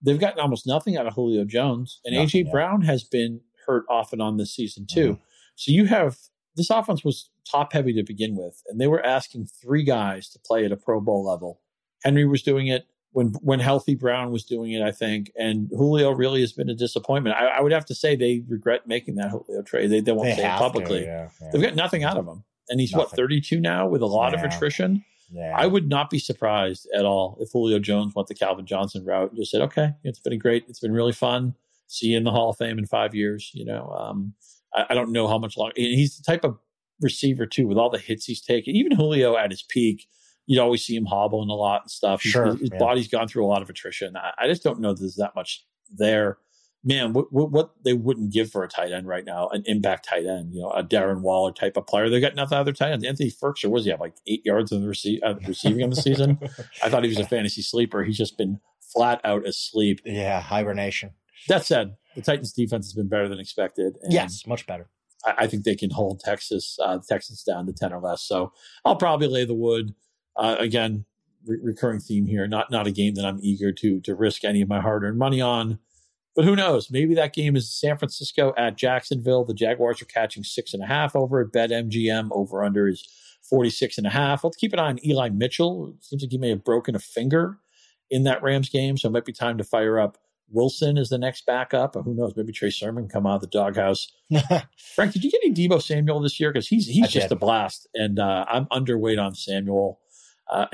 They've gotten almost nothing out of Julio Jones, and AJ. Brown has been hurt off and on this season too. Mm-hmm. So you have this offense was top heavy to begin with, and they were asking three guys to play at a Pro Bowl level. Henry was doing it when when healthy. Brown was doing it, I think, and Julio really has been a disappointment. I, I would have to say they regret making that Julio trade. They, they won't they say it publicly. To, yeah, yeah. They've got nothing out of him, and he's nothing. what thirty two now with a lot of attrition. Yeah. I would not be surprised at all if Julio Jones went the Calvin Johnson route and just said, okay, it's been great, it's been really fun. See you in the Hall of Fame in five years. You know, um, I, I, don't know how much longer. He's the type of receiver, too, with all the hits he's taken. Even Julio at his peak, you'd always see him hobbling a lot and stuff. Sure, his, his yeah. body's gone through a lot of attrition. I, I just don't know there's that much there man, what, what, they wouldn't give for a tight end right now, an impact tight end, you know, a Darren Waller type of player. They got nothing other tight ends. Anthony Firkser, was he have like eight yards in the rece- uh, receiving on the season? I thought he was a fantasy sleeper. He's just been flat out asleep. Yeah, hibernation. That said, the Titans defense has been better than expected. yes, much better. I, I, think they can hold Texas, uh, Texans down to 10 or less. So I'll probably lay the wood. Uh, again, re- recurring theme here. Not not a game that I'm eager to to risk any of my hard earned money on. But who knows? Maybe that game is San Francisco at Jacksonville. The Jaguars are catching six and a half over at Bet MGM. Over under is 46 and a half. Let's keep an eye on Eli Mitchell. It seems like he may have broken a finger in that Rams game, so it might be time to fire up Wilson as the next backup. Or who knows? Maybe Trey Sermon come out of the doghouse. [laughs] Frank, did you get any Deebo Samuel this year? Because he's he's I just did. a blast, and uh, I'm underweight on Samuel. Uh,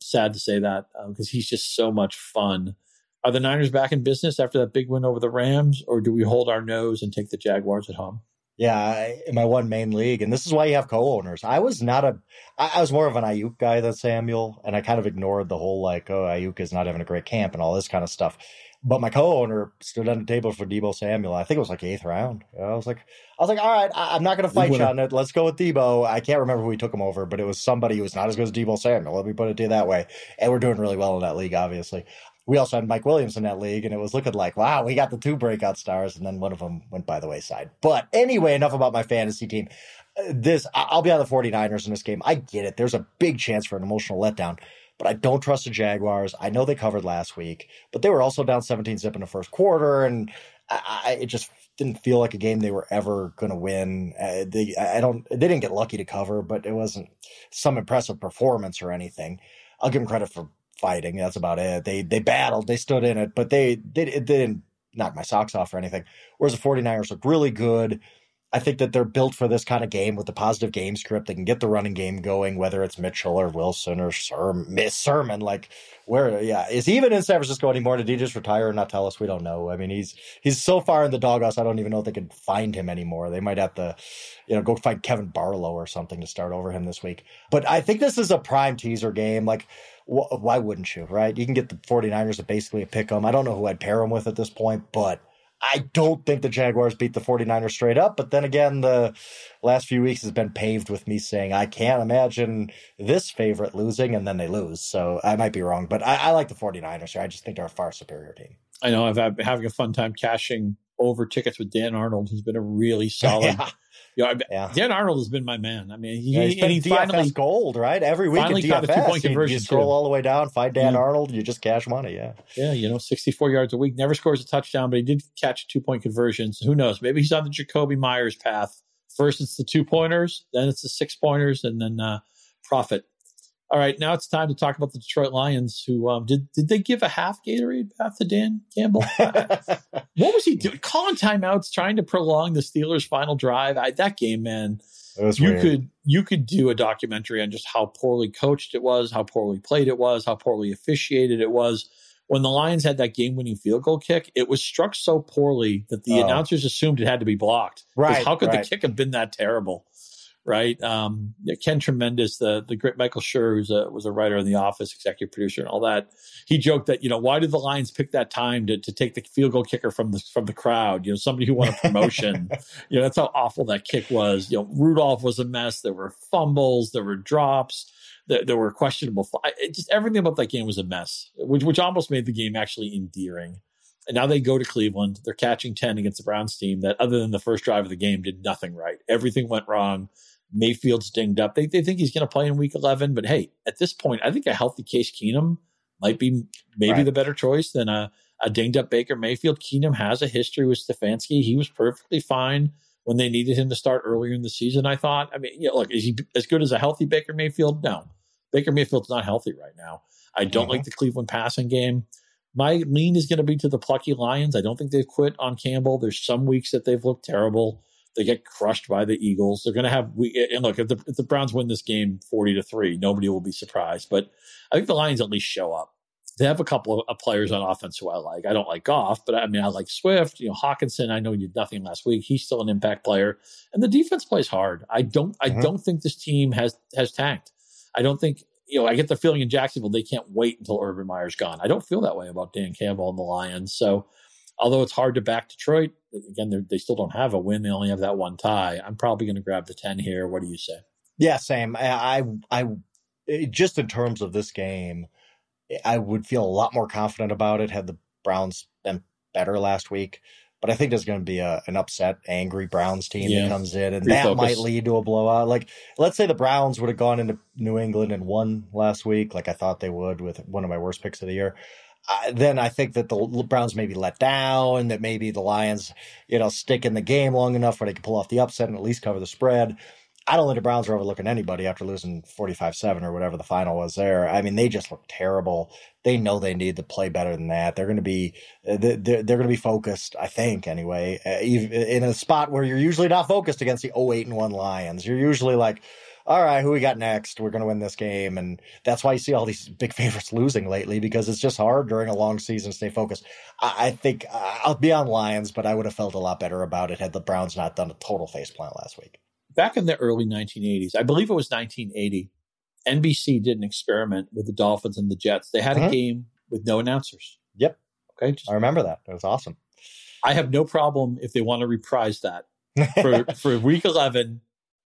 sad to say that because um, he's just so much fun. Are the Niners back in business after that big win over the Rams, or do we hold our nose and take the Jaguars at home? Yeah, I, in my one main league, and this is why you have co-owners. I was not a, I was more of an Aiyuk guy than Samuel, and I kind of ignored the whole like, oh, Aiyuk is not having a great camp and all this kind of stuff. But my co-owner stood on the table for Deebo Samuel. I think it was like eighth round. I was like, I was like, all right, I, am not going to fight you on it. Let's go with Deebo. I can't remember who we took him over, but it was somebody who was not as good as Deebo Samuel. Let me put it to you that way. And we're doing really well in that league, obviously we also had Mike Williams in that league, and it was looking like, wow, we got the two breakout stars, and then one of them went by the wayside. But anyway, enough about my fantasy team. Uh, this, I'll be on the 49ers in this game. I get it. There's a big chance for an emotional letdown, but I don't trust the Jaguars. I know they covered last week, but they were also down 17 zip in the first quarter, and I, I it just didn't feel like a game they were ever going to win. Uh, they, I don't, they didn't get lucky to cover, but it wasn't some impressive performance or anything. I'll give them credit for fighting. That's about it. They they battled, they stood in it, but they they, they didn't knock my socks off or anything. Whereas the 49ers look really good. I think that they're built for this kind of game with the positive game script. They can get the running game going, whether it's Mitchell or Wilson or Sermon. Sermon like where, yeah, is he even in San Francisco anymore? Did he just retire and not tell us? We don't know. I mean, he's he's so far in the doghouse. I don't even know if they could find him anymore. They might have to, you know, go find Kevan Barlow or something to start over him this week. But I think this is a prime teaser game. Like wh- why wouldn't you, right? You can get the 49ers to basically pick them. I don't know who I'd pair them with at this point, but I don't think the Jaguars beat the 49ers straight up. But then again, the last few weeks has been paved with me saying I can't imagine this favorite losing, and then they lose. So I might be wrong, but I, I like the 49ers here. I just think they're a far superior team. I know I've been having a fun time cashing over tickets with Dan Arnold, who's been a really solid. [laughs] yeah You know, yeah. Dan Arnold has been my man. I mean, he, yeah, he's and he DFS finally gold, right? Every week in DFS, you, you scroll too. all the way down, find Dan yeah. Arnold, you just cash money. Yeah, yeah. You know, sixty-four yards a week, never scores a touchdown, but he did catch two-point conversions. Who knows? Maybe he's on the Jakobi Meyers path. First, it's the two pointers, then it's the six pointers, and then uh, profit. All right, now it's time to talk about the Detroit Lions. Who um, did did they give a half Gatorade bath to Dan Campbell? [laughs] what was he doing? Calling timeouts, trying to prolong the Steelers' final drive. I, that game, man. you weird. could you could do a documentary on just how poorly coached it was, how poorly played it was, how poorly officiated it was. When the Lions had that game-winning field goal kick, it was struck so poorly that the oh. announcers assumed it had to be blocked. Right? How could right. the kick have been that terrible? Right? Um, Ken Tremendous, the the great Michael Schur, who's a, was a writer in The Office, executive producer, and all that. He joked that you know why did the Lions pick that time to, to take the field goal kicker from the from the crowd? You know, somebody who won a promotion. [laughs] you know, that's how awful that kick was. You know, Rudolph was a mess. There were fumbles. There were drops. There, there were questionable. It, just everything about that game was a mess, which which almost made the game actually endearing. And now they go to Cleveland. They're catching 10 against the Browns team that, other than the first drive of the game, did nothing right. Everything went wrong. Mayfield's dinged up. They, they think he's going to play in week 11. But hey, at this point, I think a healthy Case Keenum might be maybe right. the better choice than a, a dinged up Baker Mayfield. Keenum has a history with Stefanski. He was perfectly fine when they needed him to start earlier in the season, I thought. I mean, yeah, look, is he as good as a healthy Baker Mayfield? No. Baker Mayfield's not healthy right now. I don't mm-hmm. like the Cleveland passing game. My lean is going to be to the plucky Lions. I don't think they've quit on Campbell. There's some weeks that they've looked terrible. They get crushed by the Eagles. They're going to have we and look if the if the Browns win this game forty to three, nobody will be surprised. But I think the Lions at least show up. They have a couple of players on offense who I like. I don't like Goff, but I mean I like Swift. You know Hockenson. I know he did nothing last week. He's still an impact player, and the defense plays hard. I don't. Mm-hmm. I don't think this team has has tanked. I don't think you know, I get the feeling in Jacksonville they can't wait until Urban Meyer's gone. I don't feel that way about Dan Campbell and the Lions. So although it's hard to back Detroit, again, they still don't have a win. They only have that one tie. I'm probably going to grab the 10 here. What do you say? Yeah, same. I, I, I, just in terms of this game, I would feel a lot more confident about it had the Browns been better last week. But I think there's going to be a, an upset, angry Browns team yeah. that comes in, and Refocus. that might lead to a blowout. Like, let's say the Browns would have gone into New England and won last week, like I thought they would with one of my worst picks of the year then I think that the Browns may be let down, that maybe the Lions, you know, stick in the game long enough where they can pull off the upset and at least cover the spread. I don't think the Browns are overlooking anybody after losing 45 7 or whatever the final was there. I mean, they just look terrible. They know they need to play better than that. They're going to be, they're, they're going to be focused, I think, anyway, uh, in a spot where you're usually not focused against the 08 and 1 Lions. You're usually like, all right, who we got next? We're going to win this game. And that's why you see all these [laughs] big favorites losing lately because it's just hard during a long season to stay focused. I, I think uh, I'll be on Lions, but I would have felt a lot better about it had the Browns not done a total face plant last week. Back in the early 1980s, I believe it was 1980, NBC did an experiment with the Dolphins and the Jets. They had a mm-hmm. game with no announcers. Yep. Okay. Just, I remember that. That was awesome. I have no problem if they want to reprise that [laughs] for for week 11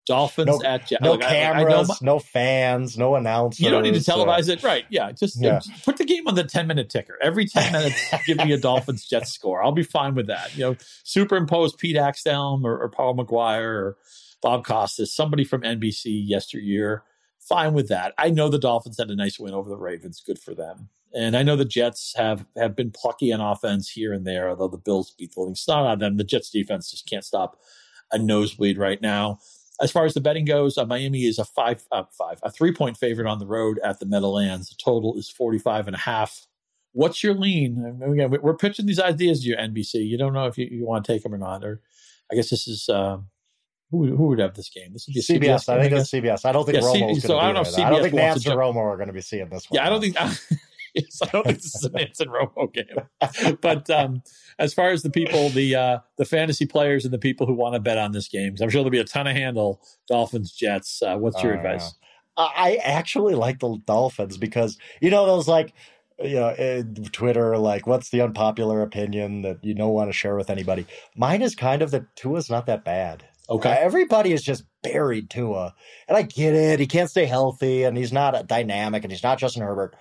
Dolphins no, at Jets. no cameras, I, I no fans, no announcers. You don't need to televise uh, it, right? Yeah, just, yeah. just, put the game on the ten minute ticker. Every ten [laughs] minutes, give me a Dolphins Jets score. I'll be fine with that. You know, superimpose Pete Axthelm or, or Paul Maguire or Bob Costas, somebody from NBC yesteryear. Fine with that. I know the Dolphins had a nice win over the Ravens. Good for them. And I know the Jets have have been plucky on offense here and there, although the Bills beat the living snot of them. The Jets defense just can't stop a nosebleed right now. As far as the betting goes, uh, Miami is a five, uh, five, a three point favorite on the road at the Meadowlands. The total is 45 and a half. What's your lean? again, we're pitching these ideas to you, NBC. You don't know if you, you want to take them or not. Or I guess this is, uh, who, who would have this game? This would be CBS. CBS I think it's CBS. I don't think yeah, to so be I don't know CBS I don't think Nance and Romo are going to be seeing this one. Yeah, I don't think. [laughs] yes, I don't think this is a Nance and Romo game. but um, as far as the people, the uh, the fantasy players and the people who want to bet on this game, I'm sure there'll be a ton of handle. Dolphins, Jets. Uh, what's your uh, advice? I actually like the Dolphins because you know those like you know eh, Twitter like what's the unpopular opinion that you don't want to share with anybody. Mine is kind of that Tua's not that bad. Okay. Uh, everybody is just buried Tua. And I get it. He can't stay healthy and he's not a dynamic and he's not Justin Herbert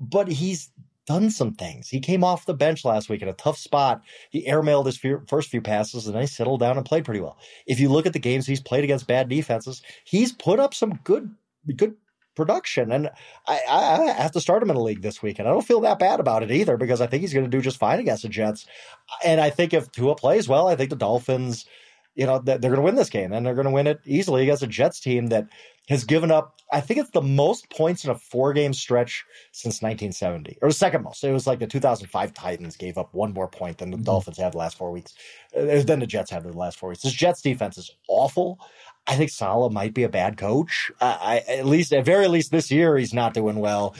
but he's done some things. He came off the bench last week in a tough spot. He airmailed his first few passes and then he settled down and played pretty well. If you look at the games he's played against bad defenses, he's put up some good good production. And I, I, have to start him in a league this week, and I don't feel that bad about it either because I think he's going to do just fine against the Jets. And I think if Tua plays well, I think the Dolphins, you know, they're going to win this game, and they're going to win it easily against a Jets team that has given up. I think it's the most points in a four-game stretch since 1970, or the second most. It was like the 2005 Titans gave up one more point than the mm-hmm. Dolphins had the last four weeks. Uh, then the Jets had the last four weeks. This Jets defense is awful. I think Saleh might be a bad coach. I, at least, at very least this year, he's not doing well.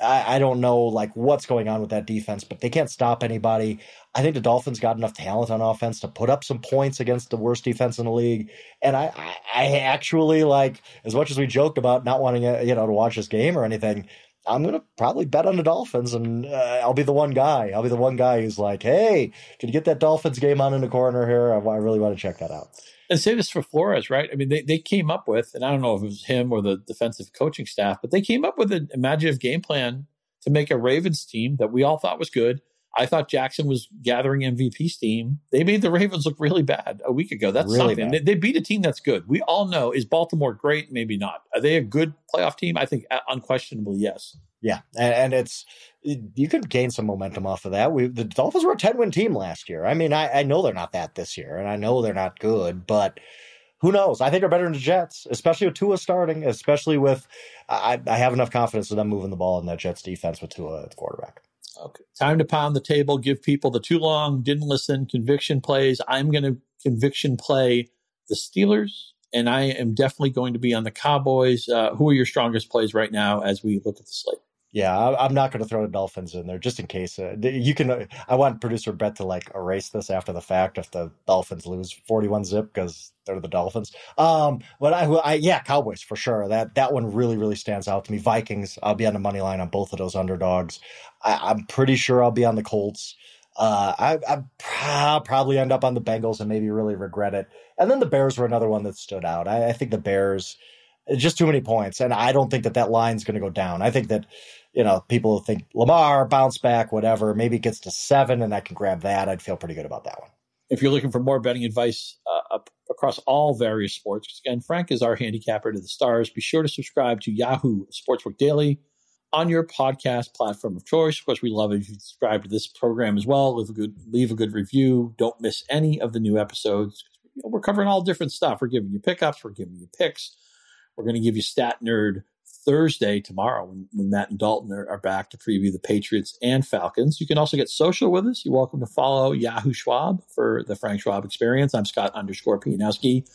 I, I don't know like what's going on with that defense, but they can't stop anybody. I think the Dolphins got enough talent on offense to put up some points against the worst defense in the league. And I, I, I actually like, as much as we joked about not wanting, uh, you know, to watch this game or anything, I'm to probably bet on the Dolphins and uh, I'll be the one guy. I'll be the one guy who's like, hey, can you get that Dolphins game on in the corner here? I, I really want to check that out. And say this for Flores, right? I mean, they, they came up with, and I don't know if it was him or the defensive coaching staff, but they came up with an imaginative game plan to make a Ravens team that we all thought was good. I thought Jackson was gathering MVP steam. They made the Ravens look really bad a week ago. That's really something. They, they, beat a team that's good. We all know is Baltimore great? Maybe not. Are they a good playoff team? I think uh, unquestionably yes. Yeah, and, and it's you could gain some momentum off of that. We the Dolphins were a ten win team last year. I mean, I, I know they're not that this year, and I know they're not good, but who knows? I think they're better than the Jets, especially with Tua starting, especially with I, I have enough confidence in them moving the ball in that Jets defense with Tua at the quarterback. Okay. Time to pound the table, give people the too long, didn't listen, conviction plays. I'm going to conviction play the Steelers, and I am definitely going to be on the Cowboys. Uh, who are your strongest plays right now as we look at the slate? Yeah, I, am not going to throw the Dolphins in there just in case. Uh, you can. Uh, I want producer Brett to like erase this after the fact if the Dolphins lose 41 zip because they're the Dolphins. Um, but I, I, yeah, Cowboys for sure. That that one really really stands out to me. Vikings. I'll be on the money line on both of those underdogs. I, am pretty sure I'll be on the Colts. Uh, I, I probably end up on the Bengals and maybe really regret it. And then the Bears were another one that stood out. I, I think the Bears just too many points, and I don't think that that line's going to go down. I think that you know, people think Lamar bounce back, whatever. Maybe it gets to seven, and I can grab that. I'd feel pretty good about that one. If you're looking for more betting advice uh, across all various sports, again, Frank is our handicapper to the stars. Be sure to subscribe to Yahoo Sportsbook Daily on your podcast platform of choice. Of course, we love if you subscribe to this program as well. Leave a good leave a good review. Don't miss any of the new episodes. You know, we're covering all different stuff. We're giving you pickups. We're giving you picks. We're going to give you Stat Nerd Thursday, tomorrow, when, when Matt and Dalton are, are, back to preview the Patriots and Falcons. You can also get social with us. You're welcome to follow Yahoo Schwab for the Frank Schwab experience. I'm Scott underscore Pianowski.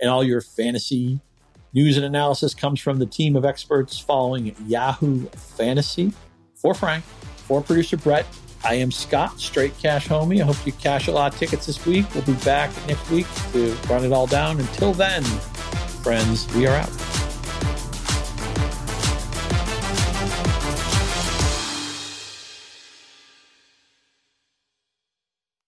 And all your fantasy news and analysis comes from the team of experts following Yahoo Fantasy. For Frank, for producer Brett, I am Scott, straight cash homie. I hope you cash a lot of tickets this week. We'll be back next week to run it all down. Until then, friends, we are out.